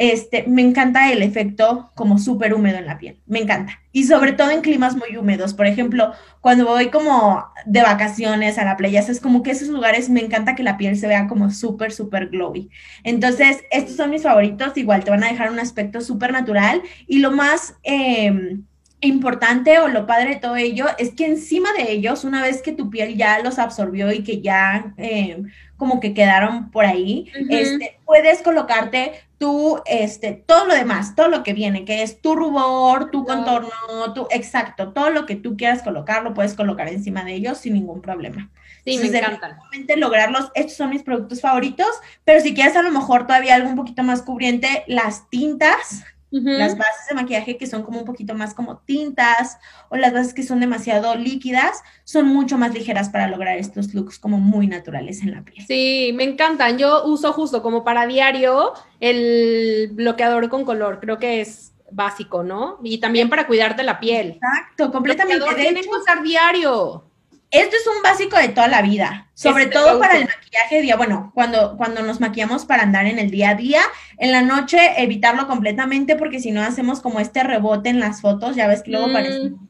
este, me encanta el efecto como súper húmedo en la piel, me encanta. Y sobre todo en climas muy húmedos, por ejemplo, cuando voy como de vacaciones a la playa, es como que esos lugares me encanta que la piel se vea como súper, súper glowy. Entonces, estos son mis favoritos, igual te van a dejar un aspecto súper natural y lo más... Em, importante o lo padre de todo ello es que encima de ellos, una vez que tu piel ya los absorbió y que ya eh, como que quedaron por ahí, este, puedes colocarte tú, este, todo lo demás, todo lo que viene, que es tu rubor, tu contorno, tu, exacto, todo lo que tú quieras colocar, lo puedes colocar encima de ellos sin ningún problema. Sí, me encantan. lograrlos, estos son mis productos favoritos, pero si quieres a lo mejor todavía algo un poquito más cubriente, las tintas, las bases de maquillaje que son como un poquito más como tintas o las bases que son demasiado líquidas son mucho más ligeras para lograr estos looks como muy naturales en la piel. Sí, me encantan. Yo uso justo como para diario el bloqueador con color. Creo que es básico, ¿no? Y también para cuidarte la piel. Exacto, completamente. Que usar diario. Esto es un básico de toda la vida, sobre este todo para el maquillaje día, bueno, cuando, cuando nos maquillamos para andar en el día a día, en la noche evitarlo completamente porque si no hacemos como este rebote en las fotos, ya ves que luego parece mm.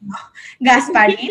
Gasparín.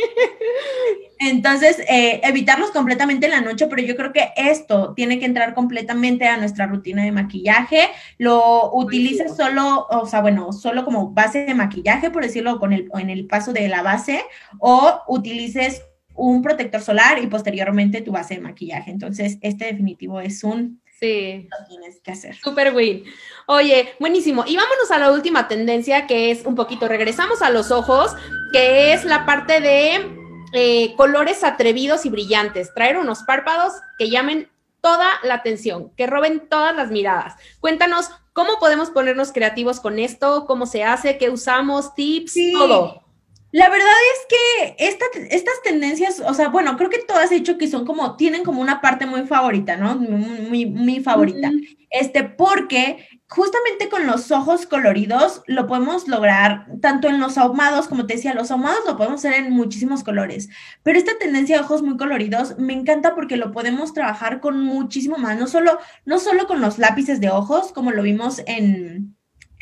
Entonces, eh, evitarlos completamente en la noche, pero yo creo que esto tiene que entrar completamente a nuestra rutina de maquillaje. Lo utilices solo, o sea, bueno, solo como base de maquillaje, por decirlo, con el, en el paso de la base, o utilices un protector solar y posteriormente tu base de maquillaje. Entonces, este definitivo es un... Sí. Lo tienes que hacer. Súper win. Oye, buenísimo. Y vámonos a la última tendencia que es un poquito, regresamos a los ojos, que es la parte de eh, colores atrevidos y brillantes. Traer unos párpados que llamen toda la atención, que roben todas las miradas. Cuéntanos cómo podemos ponernos creativos con esto, cómo se hace, qué usamos, tips, todo. La verdad es que estas tendencias, o sea, bueno, creo que todas he dicho que son como, tienen como una parte muy favorita, ¿no? Muy, muy, favorita. Este, porque justamente con los ojos coloridos lo podemos lograr tanto en los ahumados, como te decía, los ahumados lo podemos hacer en muchísimos colores, pero esta tendencia de ojos muy coloridos me encanta porque lo podemos trabajar con muchísimo más, no solo, no solo con los lápices de ojos, como lo vimos en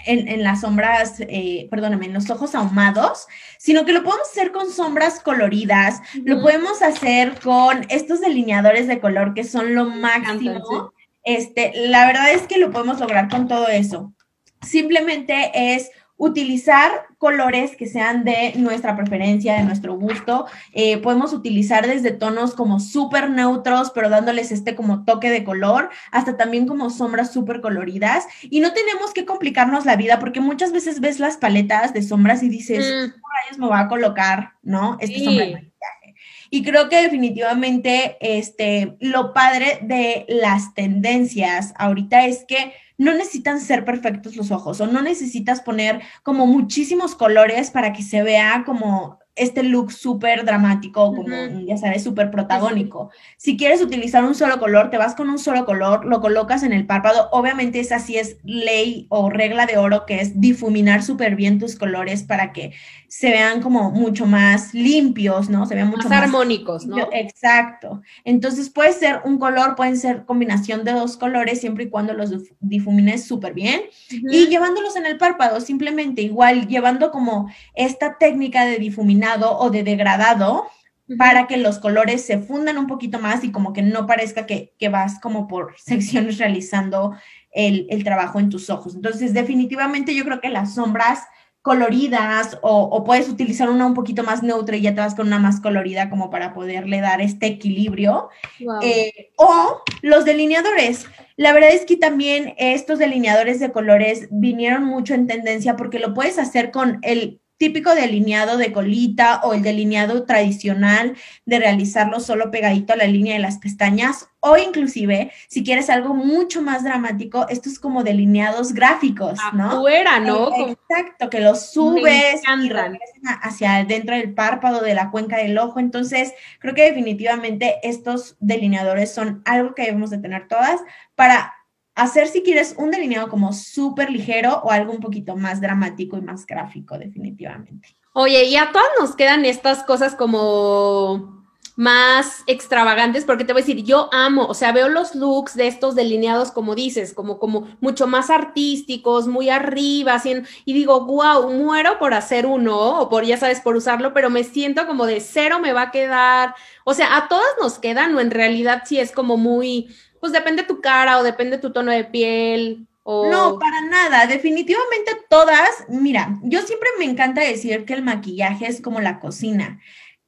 en, las sombras, eh, perdóname, en los ojos ahumados, sino que lo podemos hacer con sombras coloridas, lo podemos hacer con estos delineadores de color que son lo máximo. Este, la verdad es que lo podemos lograr con todo eso. Simplemente es utilizar colores que sean de nuestra preferencia, de nuestro gusto. Eh, podemos utilizar desde tonos como súper neutros, pero dándoles este como toque de color, hasta también como sombras súper coloridas. Y no tenemos que complicarnos la vida porque muchas veces ves las paletas de sombras y dices, mm. ¿cómo rayos me va a colocar, no? Esta sombra de maquillaje. Y creo que definitivamente este, lo padre de las tendencias ahorita es que no necesitan ser perfectos los ojos o no necesitas poner como muchísimos colores para que se vea como este look súper dramático, como ya sabes, súper protagónico. Si quieres utilizar un solo color, te vas con un solo color, lo colocas en el párpado. Obviamente esa sí es ley o regla de oro, que es difuminar súper bien tus colores para que se vean como mucho más limpios, ¿no? Se vean mucho más, armónicos, ¿no? Exacto. Entonces puede ser un color, pueden ser combinación de dos colores, siempre y cuando los difumines súper bien. Y llevándolos en el párpado, simplemente igual, llevando como esta técnica de difuminar o de degradado para que los colores se fundan un poquito más y como que no parezca que, vas como por secciones realizando el, trabajo en tus ojos. Entonces, definitivamente yo creo que las sombras coloridas o, puedes utilizar una un poquito más neutra y ya te vas con una más colorida como para poderle dar este equilibrio. Eh, o los delineadores. La verdad es que también estos delineadores de colores vinieron mucho en tendencia porque lo puedes hacer con el típico delineado de colita o el delineado tradicional de realizarlo solo pegadito a la línea de las pestañas o inclusive si quieres algo mucho más dramático, estos como delineados gráficos, ¿no? Afuera, ¿no? Eh, exacto, que los subes y hacia dentro del párpado de la cuenca del ojo. Entonces, creo que definitivamente estos delineadores son algo que debemos de tener todas para hacer si quieres un delineado como súper ligero o algo un poquito más dramático y más gráfico, definitivamente. Oye, y a todas nos quedan estas cosas como más extravagantes, porque te voy a decir, yo amo, o sea, veo los looks de estos delineados, como dices, como, como mucho más artísticos, muy arriba, y digo, wow, muero por hacer uno, o por, ya sabes, por usarlo, pero me siento como de cero me va a quedar, o sea, a todas nos quedan, o en realidad sí es como muy, pues depende tu cara o depende tu tono de piel No, para nada. Definitivamente todas, mira, yo siempre me encanta decir que el maquillaje es como la cocina.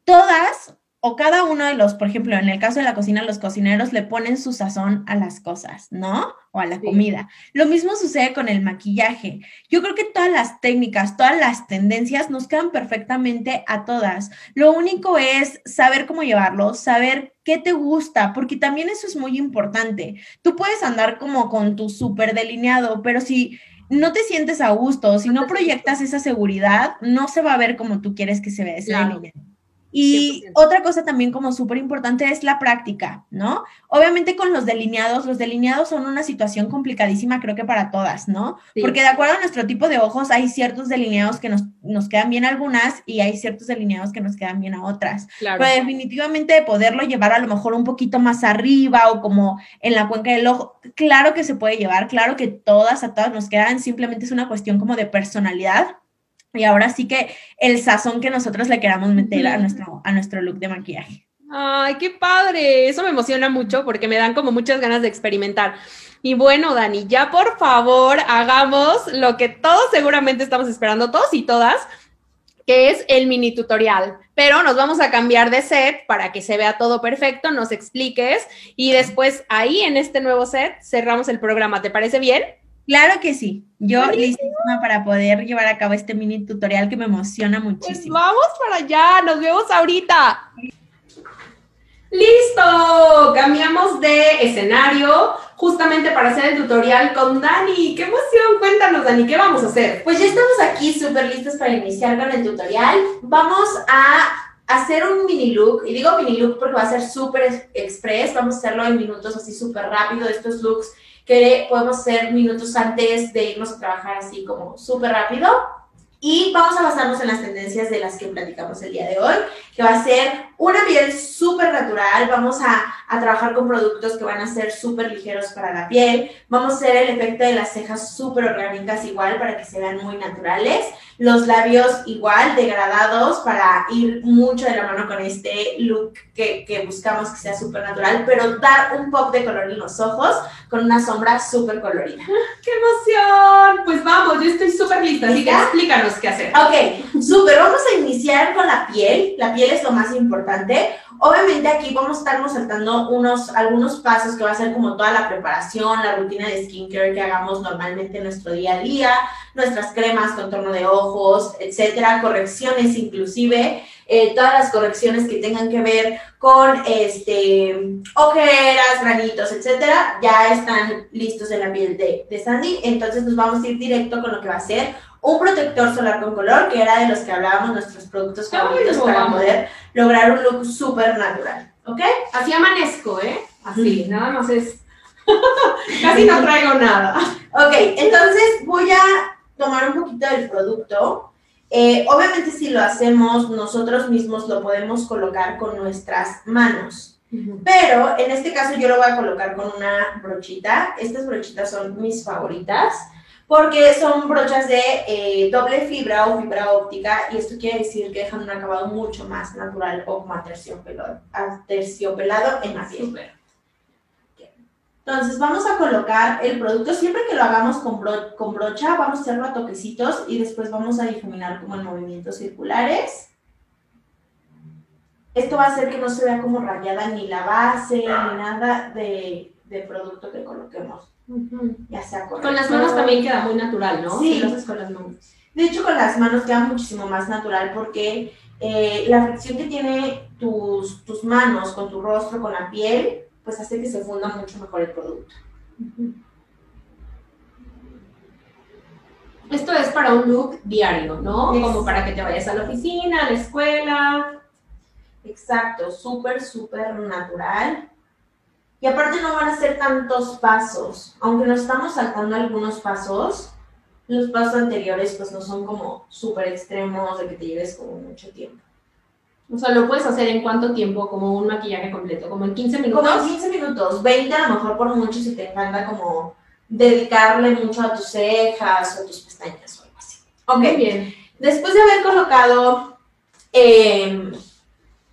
Todas o cada uno de los, por ejemplo, en el caso de la cocina, los cocineros le ponen su sazón a las cosas, ¿no? O a la comida. Lo mismo sucede con el maquillaje. Yo creo que todas las técnicas, todas las tendencias nos quedan perfectamente a todas. Lo único es saber cómo llevarlo, saber qué te gusta, porque también eso es muy importante. Tú puedes andar como con tu súper delineado, pero si no te sientes a gusto, si no proyectas esa seguridad, no se va a ver como tú quieres que se vea ese delineado. Y otra cosa también como súper importante es la práctica, ¿no? Obviamente con los delineados, los delineados son una situación complicadísima creo que para todas, ¿no? Porque de acuerdo a nuestro tipo de ojos hay ciertos delineados que nos, nos, quedan bien a algunas y hay ciertos delineados que nos quedan bien a otras. Pero definitivamente poderlo llevar a lo mejor un poquito más arriba o como en la cuenca del ojo, claro que se puede llevar, claro que todas a todas nos quedan, simplemente es una cuestión como de personalidad y ahora sí que el sazón que nosotros le queramos meter a nuestro, a nuestro look de maquillaje. Ay, qué padre. Eso me emociona mucho porque me dan como muchas ganas de experimentar. Y bueno, Dani, ya por favor hagamos lo que todos seguramente estamos esperando, todos y todas, que es el mini tutorial. Pero nos vamos a cambiar de set para que se vea todo perfecto, nos expliques y después ahí en este nuevo set cerramos el programa. ¿Te parece bien? Claro que sí. Yo listísima para poder llevar a cabo este mini tutorial que me emociona pues muchísimo. vamos para allá, nos vemos ahorita. Listo, cambiamos de escenario justamente para hacer el tutorial con Dani. ¡Qué emoción! Cuéntanos, Dani, ¿qué vamos a hacer? Pues ya estamos aquí súper listos para iniciar con el tutorial. Vamos a hacer un mini look, y digo mini look porque va a ser súper express, vamos a hacerlo en minutos así súper rápido, estos looks que podemos hacer minutos antes de irnos a trabajar así como súper rápido. Y vamos a basarnos en las tendencias de las que platicamos el día de hoy, que va a ser una piel súper natural. Vamos a, a, trabajar con productos que van a ser súper ligeros para la piel. Vamos a hacer el efecto de las cejas súper orgánicas igual para que se vean muy naturales. Los labios igual, degradados, para ir mucho de la mano con este look que, que buscamos que sea súper natural, pero dar un pop de color en los ojos con una sombra súper colorida. ¡Qué emoción! Pues vamos, yo estoy súper lista, así que explícanos qué hacer. Ok, súper. Vamos a iniciar con la piel. La piel es lo más importante. Obviamente aquí vamos a estarnos saltando unos, algunos pasos que va a ser como toda la preparación, la rutina de skincare que hagamos normalmente en nuestro día a día, nuestras cremas, contorno de ojos, etcétera, correcciones inclusive, eh, todas las correcciones que tengan que ver con este, ojeras, granitos, etcétera, ya están listos en la piel de, de Sandy. Entonces nos vamos a ir directo con lo que va a ser un protector solar con color, que era de los que hablábamos, nuestros productos favoritos para poder lograr un look súper natural. ¿Ok? Así amanezco, ¿eh? Así, nada más es. Casi no traigo nada. Ok, entonces voy a tomar un poquito del producto. Eh, obviamente, si lo hacemos nosotros mismos, lo podemos colocar con nuestras manos. Pero en este caso yo lo voy a colocar con una brochita. Estas brochitas son mis favoritas porque son brochas de eh, doble fibra o fibra óptica y esto quiere decir que dejan un acabado mucho más natural o más terciopelado, terciopelado en la piel. Entonces vamos a colocar el producto, siempre que lo hagamos con, con brocha, vamos a hacerlo a toquecitos y después vamos a difuminar como en movimientos circulares. Esto va a hacer que no se vea como rayada ni la base ni nada de, de producto que coloquemos. Ya sea con, las manos también queda muy natural, ¿no? Sí. lo haces con las manos. De hecho, con las manos queda muchísimo más natural porque eh, la fricción que tiene tus, tus manos con tu rostro, con la piel, pues hace que se funda mucho mejor el producto. Esto es para un look diario, ¿no? Como para que te vayas a la oficina, a la escuela. Exacto, súper, súper natural. Y aparte no van a ser tantos pasos, aunque nos estamos saltando algunos pasos, los pasos anteriores pues no son como súper extremos de que te lleves como mucho tiempo. O sea, ¿lo puedes hacer en cuánto tiempo? Como un maquillaje completo, como en 15 minutos. Como en 15 minutos, 20 a lo mejor por mucho si te encanta como dedicarle mucho a tus cejas o tus pestañas o algo así. Ok, bien. Después de haber colocado eh,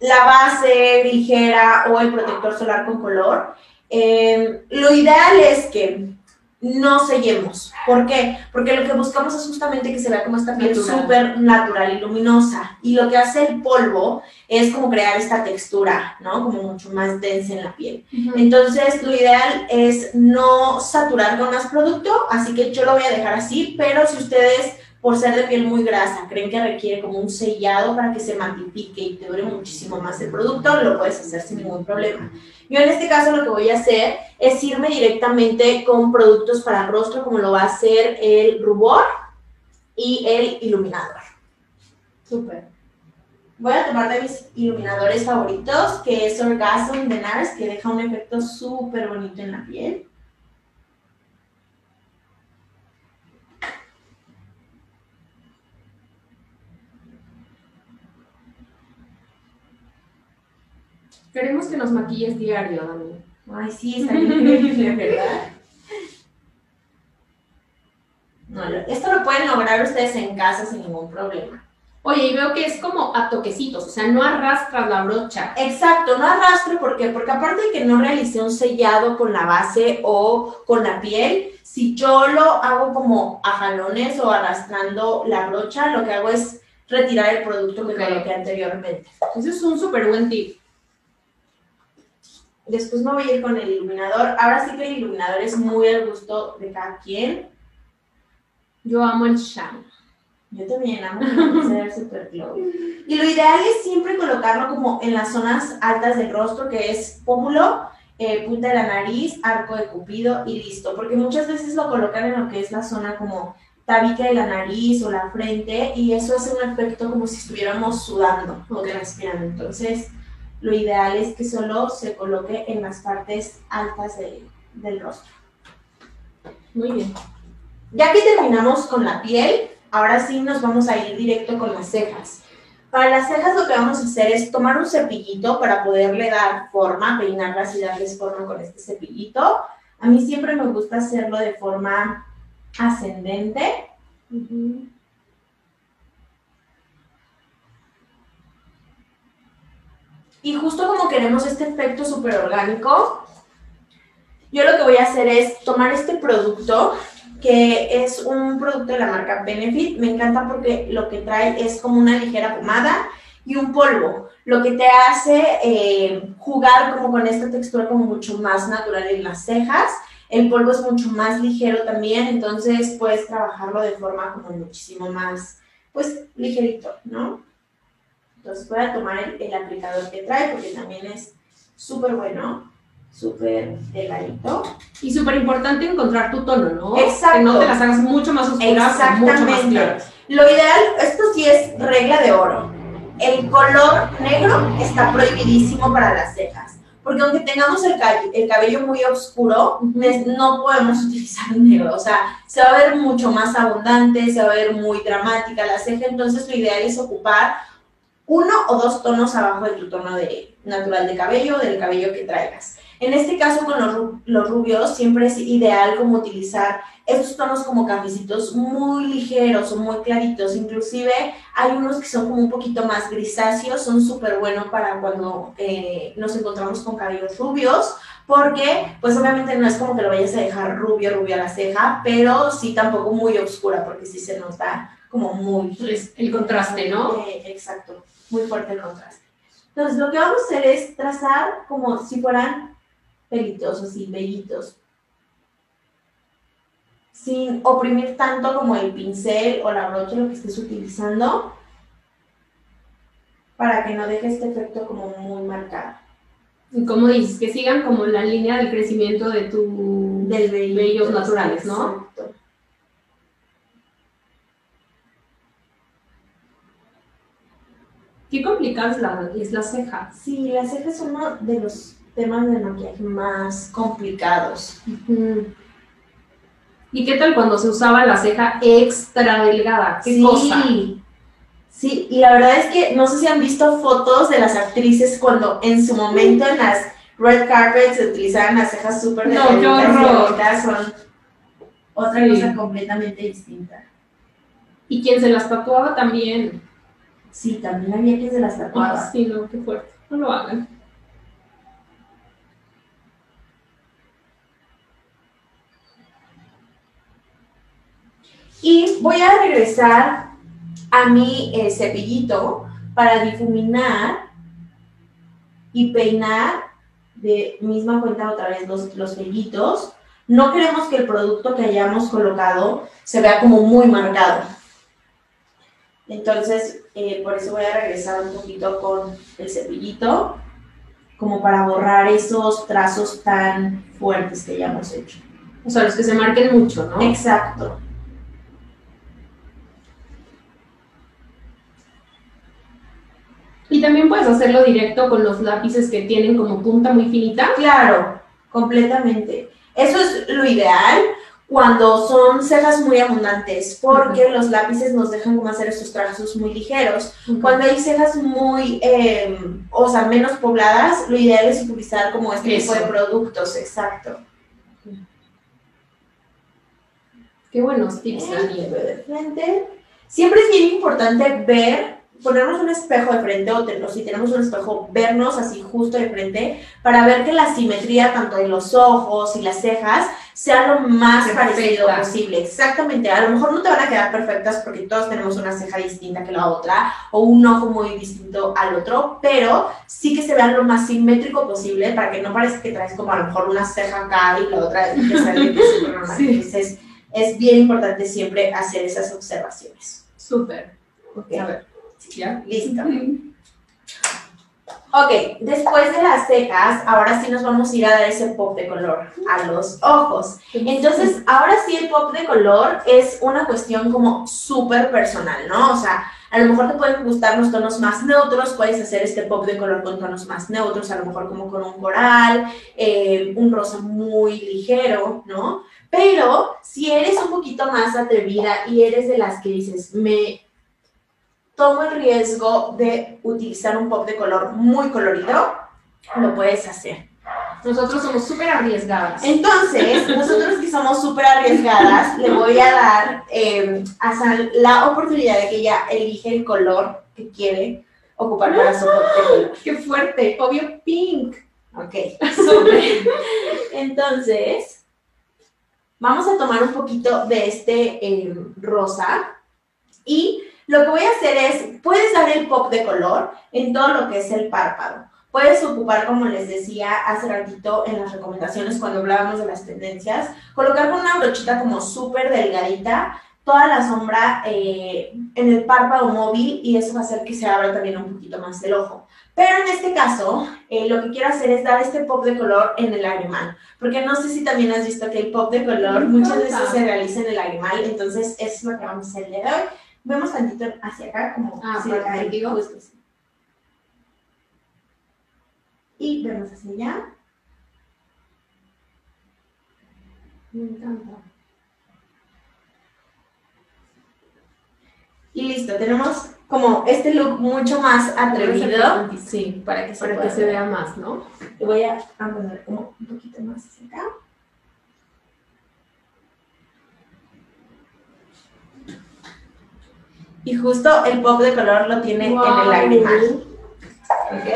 la base ligera o el protector solar con color. Em, lo ideal es que no sellemos. ¿Por qué? Porque lo que buscamos es justamente que se vea como esta piel súper natural y luminosa. Y lo que hace el polvo es como crear esta textura, ¿no? Como mucho más densa en la piel. Entonces, lo ideal es no saturar con más producto, así que yo lo voy a dejar así, pero si ustedes por ser de piel muy grasa, creen que requiere como un sellado para que se matifique y te dure muchísimo más el producto, lo puedes hacer sin ningún problema. Yo en este caso lo que voy a hacer es irme directamente con productos para rostro, como lo va a hacer el rubor y el iluminador. Súper. Voy a tomar de mis iluminadores favoritos, que es Orgasm de NARS, que deja un efecto súper bonito en la piel. Queremos que nos maquilles diario, Dani. Ay, sí, está increíble, ¿verdad? No, esto lo pueden lograr ustedes en casa sin ningún problema. Oye, y veo que es como a toquecitos, o sea, no arrastras la brocha. Exacto, no arrastro, ¿por qué? Porque aparte de que no realicé un sellado con la base o con la piel, si yo lo hago como a jalones o arrastrando la brocha, lo que hago es retirar el producto que coloqué anteriormente. Ese es un súper buen tip. Después me voy a ir con el iluminador. Ahora sí que el iluminador es muy al gusto de cada quien. Yo amo el shine. Yo también amo el super glow. Y lo ideal es siempre colocarlo como en las zonas altas del rostro, que es pómulo, eh, punta de la nariz, arco de cupido y listo. Porque muchas veces lo colocan en lo que es la zona como tabique de la nariz o la frente y eso hace un efecto como si estuviéramos sudando o transpirando. Entonces, lo ideal es que solo se coloque en las partes altas del rostro. Muy bien. Ya que terminamos con la piel, ahora sí nos vamos a ir directo con las cejas. Para las cejas lo que vamos a hacer es tomar un cepillito para poderle dar forma, peinarlas y darles forma con este cepillito. A mí siempre me gusta hacerlo de forma ascendente. Y justo como queremos este efecto súper orgánico, yo lo que voy a hacer es tomar este producto, que es un producto de la marca Benefit. Me encanta porque lo que trae es como una ligera pomada y un polvo, lo que te hace eh, jugar como con esta textura como mucho más natural en las cejas. El polvo es mucho más ligero también, entonces puedes trabajarlo de forma como muchísimo más, pues, ligerito, ¿no? Entonces voy a tomar el, aplicador que trae porque también es súper bueno, súper delgadito. Y súper importante encontrar tu tono, ¿no? Exacto. Que no te las hagas mucho más oscuras Exactamente. mucho más claras. Lo ideal, esto sí es regla de oro. El color negro está prohibidísimo para las cejas. Porque aunque tengamos el, el cabello muy oscuro, no podemos utilizar el negro. O sea, se va a ver mucho más abundante, se va a ver muy dramática la ceja. Entonces, lo ideal es ocupar uno o dos tonos abajo de tu tono de, natural de cabello o del cabello que traigas. En este caso con los, los, rubios siempre es ideal como utilizar estos tonos como cafecitos muy ligeros o muy claritos. Inclusive hay unos que son como un poquito más grisáceos, son súper buenos para cuando eh, nos encontramos con cabellos rubios porque pues obviamente no es como que lo vayas a dejar rubio, rubio a la ceja, pero sí tampoco muy oscura porque sí se nos da como muy... El contraste, ¿no? Eh, exacto muy fuerte el contraste. Entonces, lo que vamos a hacer es trazar como si fueran pelitos, así, vellitos. Sin oprimir tanto como el pincel o la brocha, lo que estés utilizando, para que no deje este efecto como muy marcado. Y como dices, que sigan como la línea del crecimiento de tu del vellos naturales, ¿no? Exacto. Qué complicada es la, es la ceja. Sí, la ceja es uno de los temas de maquillaje más complicados. ¿Y qué tal cuando se usaba la ceja extra delgada? ¿Qué sí. cosa? Sí, y la verdad es que no sé si han visto fotos de las actrices cuando en su momento en las red carpets se utilizaban las cejas súper delgadas. No, qué son otra cosa completamente distinta. Y quien se las tatuaba también. Sí, también había que se las tatuaba. sí, no, qué fuerte. No lo hagan. Y voy a regresar a mi eh, cepillito para difuminar y peinar de misma cuenta otra vez los, los vellitos. No queremos que el producto que hayamos colocado se vea como muy marcado. Entonces, eh, por eso voy a regresar un poquito con el cepillito, como para borrar esos trazos tan fuertes que ya hemos hecho. O sea, los que se marquen mucho, ¿no? Exacto. Y también puedes hacerlo directo con los lápices que tienen como punta muy finita. Claro, completamente. Eso es lo ideal cuando son cejas muy abundantes, porque los lápices nos dejan como hacer estos trazos muy ligeros. Cuando hay cejas muy, eh, o sea, menos pobladas, lo ideal es utilizar como este tipo de productos, exacto. Qué buenos tips, Dani. De frente. Siempre es bien importante ver ponernos un espejo de frente o, si tenemos un espejo, vernos así justo de frente para ver que la simetría tanto de los ojos y las cejas sea lo más parecido posible. Exactamente. A lo mejor no te van a quedar perfectas porque todos tenemos una ceja distinta que la otra o un ojo muy distinto al otro, pero sí que se vean lo más simétrico posible para que no parezca que traes como a lo mejor una ceja acá y la otra que sale normal. Entonces, es bien importante siempre hacer esas observaciones. Súper. A ver. ¿Ya? Listo. Ok, después de las cejas, ahora sí nos vamos a ir a dar ese pop de color a los ojos. Entonces, ahora sí el pop de color es una cuestión como súper personal, ¿no? O sea, a lo mejor te pueden gustar los tonos más neutros, puedes hacer este pop de color con tonos más neutros, a lo mejor como con un coral, eh, un rosa muy ligero, ¿no? Pero si eres un poquito más atrevida y eres de las que dices, me tomo el riesgo de utilizar un pop de color muy colorido, lo puedes hacer. Nosotros somos súper arriesgadas. Entonces, nosotros que somos súper arriesgadas, le voy a dar em, a Sal la oportunidad de que ella elige el color que quiere ocupar para su pop de color. ¡Qué fuerte! Obvio, pink. Ok, súper. Entonces, vamos a tomar un poquito de este em, rosa y lo que voy a hacer es, puedes dar el pop de color en todo lo que es el párpado. Puedes ocupar, como les decía hace ratito en las recomendaciones cuando hablábamos de las tendencias, colocar con una brochita como súper delgadita toda la sombra eh, en el párpado móvil y eso va a hacer que se abra también un poquito más el ojo. Pero en este caso, eh, lo que quiero hacer es dar este pop de color en el lagrimal, porque no sé si también has visto que el pop de color muchas veces se realiza en el lagrimal, entonces eso es lo que vamos a hacer de hoy vemos tantito hacia acá, como ah, si ahí, justo así. Y vemos hacia allá. Me encanta. Y listo, tenemos como este look mucho más atrevido. Sí, para que, se, para que se vea más, ¿no? Y voy a poner como un poquito más hacia acá. Y justo el pop de color lo tiene en el lagrimal. ¿Ok?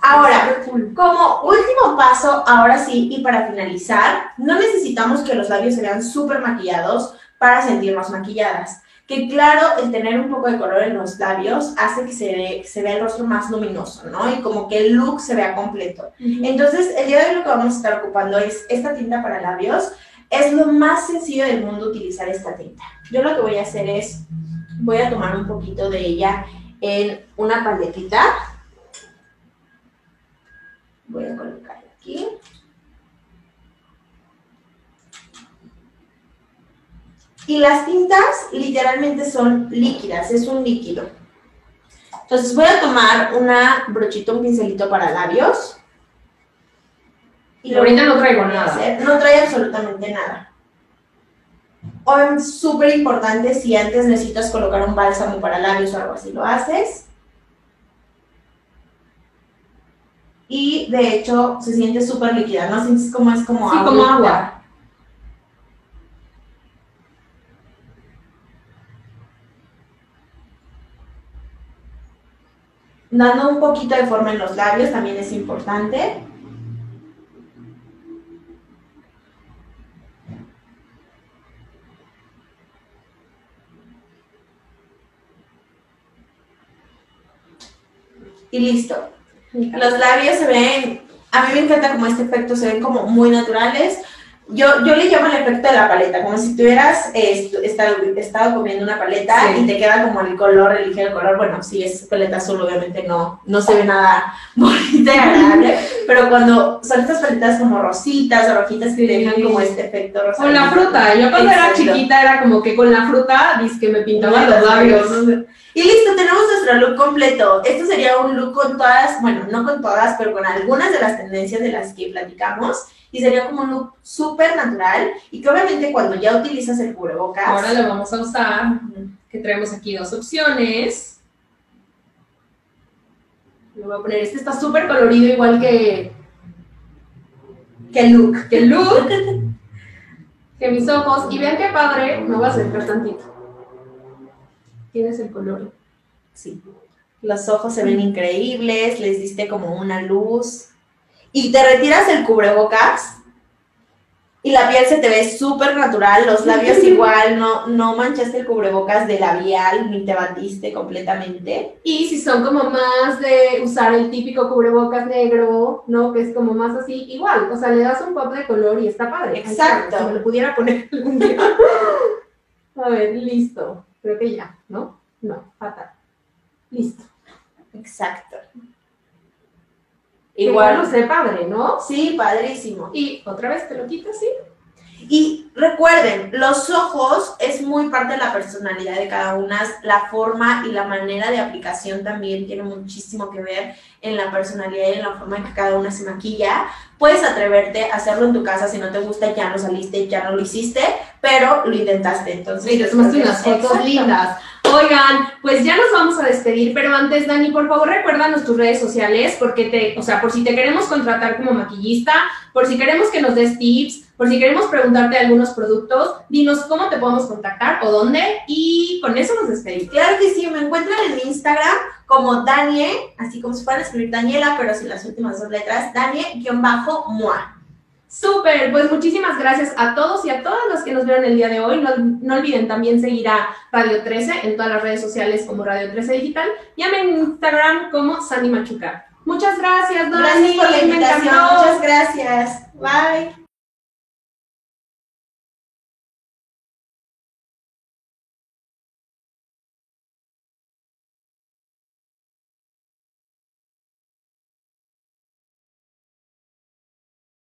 Ahora, como último paso, ahora sí, y para finalizar, no necesitamos que los labios se vean súper maquillados para sentirnos maquilladas. Que claro, el tener un poco de color en los labios hace que se, se vea el rostro más luminoso, ¿no? Y como que el look se vea completo. Entonces, el día de hoy lo que vamos a estar ocupando es esta tinta para labios. Es lo más sencillo del mundo utilizar esta tinta. Yo lo que voy a hacer es voy a tomar un poquito de ella en una paletita. Voy a colocar aquí. Y las tintas literalmente son líquidas, es un líquido. Entonces voy a tomar una brochita, un pincelito para labios. Y ahorita no traigo nada. no trae absolutamente nada es súper importante si antes necesitas colocar un bálsamo para labios o algo así, lo haces. Y de hecho se siente súper líquida, ¿no? Sientes como es como sí, agua. como agua. Dando un poquito de forma en los labios también es importante. Y listo. Los labios se ven, a mí me encanta como este efecto, se ven como muy naturales. Yo, yo le llamo el efecto de la paleta, como si tuvieras eh, estado, estado comiendo una paleta Sí. y te queda como el color, el ligero color. Bueno, si es paleta azul, obviamente no, no se ve nada bonita y agradable, pero cuando son estas paletas como rositas o rojitas que dejan como este efecto rosa. Con la fruta, yo cuando era Exacto. chiquita era como que con la fruta, que me pintaban los labios. Y listo, tenemos nuestro look completo. Esto sería un look con todas, bueno, no con todas, pero con algunas de las tendencias de las que platicamos. Y sería como un look súper natural y que obviamente cuando ya utilizas el cubrebocas... Ahora lo vamos a usar, que traemos aquí dos opciones. Le voy a poner, este está súper colorido, igual que, ¿Qué look? que el look, que mis ojos. Y vean qué padre, me voy a acercar tantito. Tienes el color. Sí. Los ojos se ven increíbles, les diste como una luz. Y te retiras el cubrebocas y la piel se te ve súper natural, los labios igual, no, no manchaste el cubrebocas de labial ni te batiste completamente. Y si son como más de usar el típico cubrebocas negro, ¿no? Que es como más así, igual, o sea, le das un pop de color y está padre. Ahí está, Exacto. Si me lo pudiera poner algún día. A ver, listo. Creo que ya, ¿no? No, fatal. Listo. Exacto. Igual lo sé padre, ¿no? Sí, padrísimo. Y otra vez te lo quitas, ¿sí? Y recuerden, los ojos es muy parte de la personalidad de cada una, la forma y la manera de aplicación también tiene muchísimo que ver en la personalidad y en la forma en que cada una se maquilla. Puedes atreverte a hacerlo en tu casa, si no te gusta ya no saliste, ya no lo hiciste, pero lo intentaste. Entonces, Sí, te tomaste unas fotos lindas. Oigan, pues ya nos vamos a despedir, pero antes, Dani, por favor, recuérdanos tus redes sociales, porque te, o sea, por si te queremos contratar como maquillista, por si queremos que nos des tips, por si queremos preguntarte algunos productos, dinos cómo te podemos contactar o dónde, y con eso nos despedimos. Claro que sí, me encuentran en Instagram como Danie, así como fueran a escribir Daniela, pero sin las últimas dos letras, Danie-Moa. Súper, pues muchísimas gracias a todos y a todas los que nos vieron el día de hoy. No, no olviden también seguir a Radio 13 en todas las redes sociales como Radio 13 Digital y a en Instagram como Sandy Machuca. Muchas gracias, Dani. Gracias por la invitación, muchas gracias. Bye.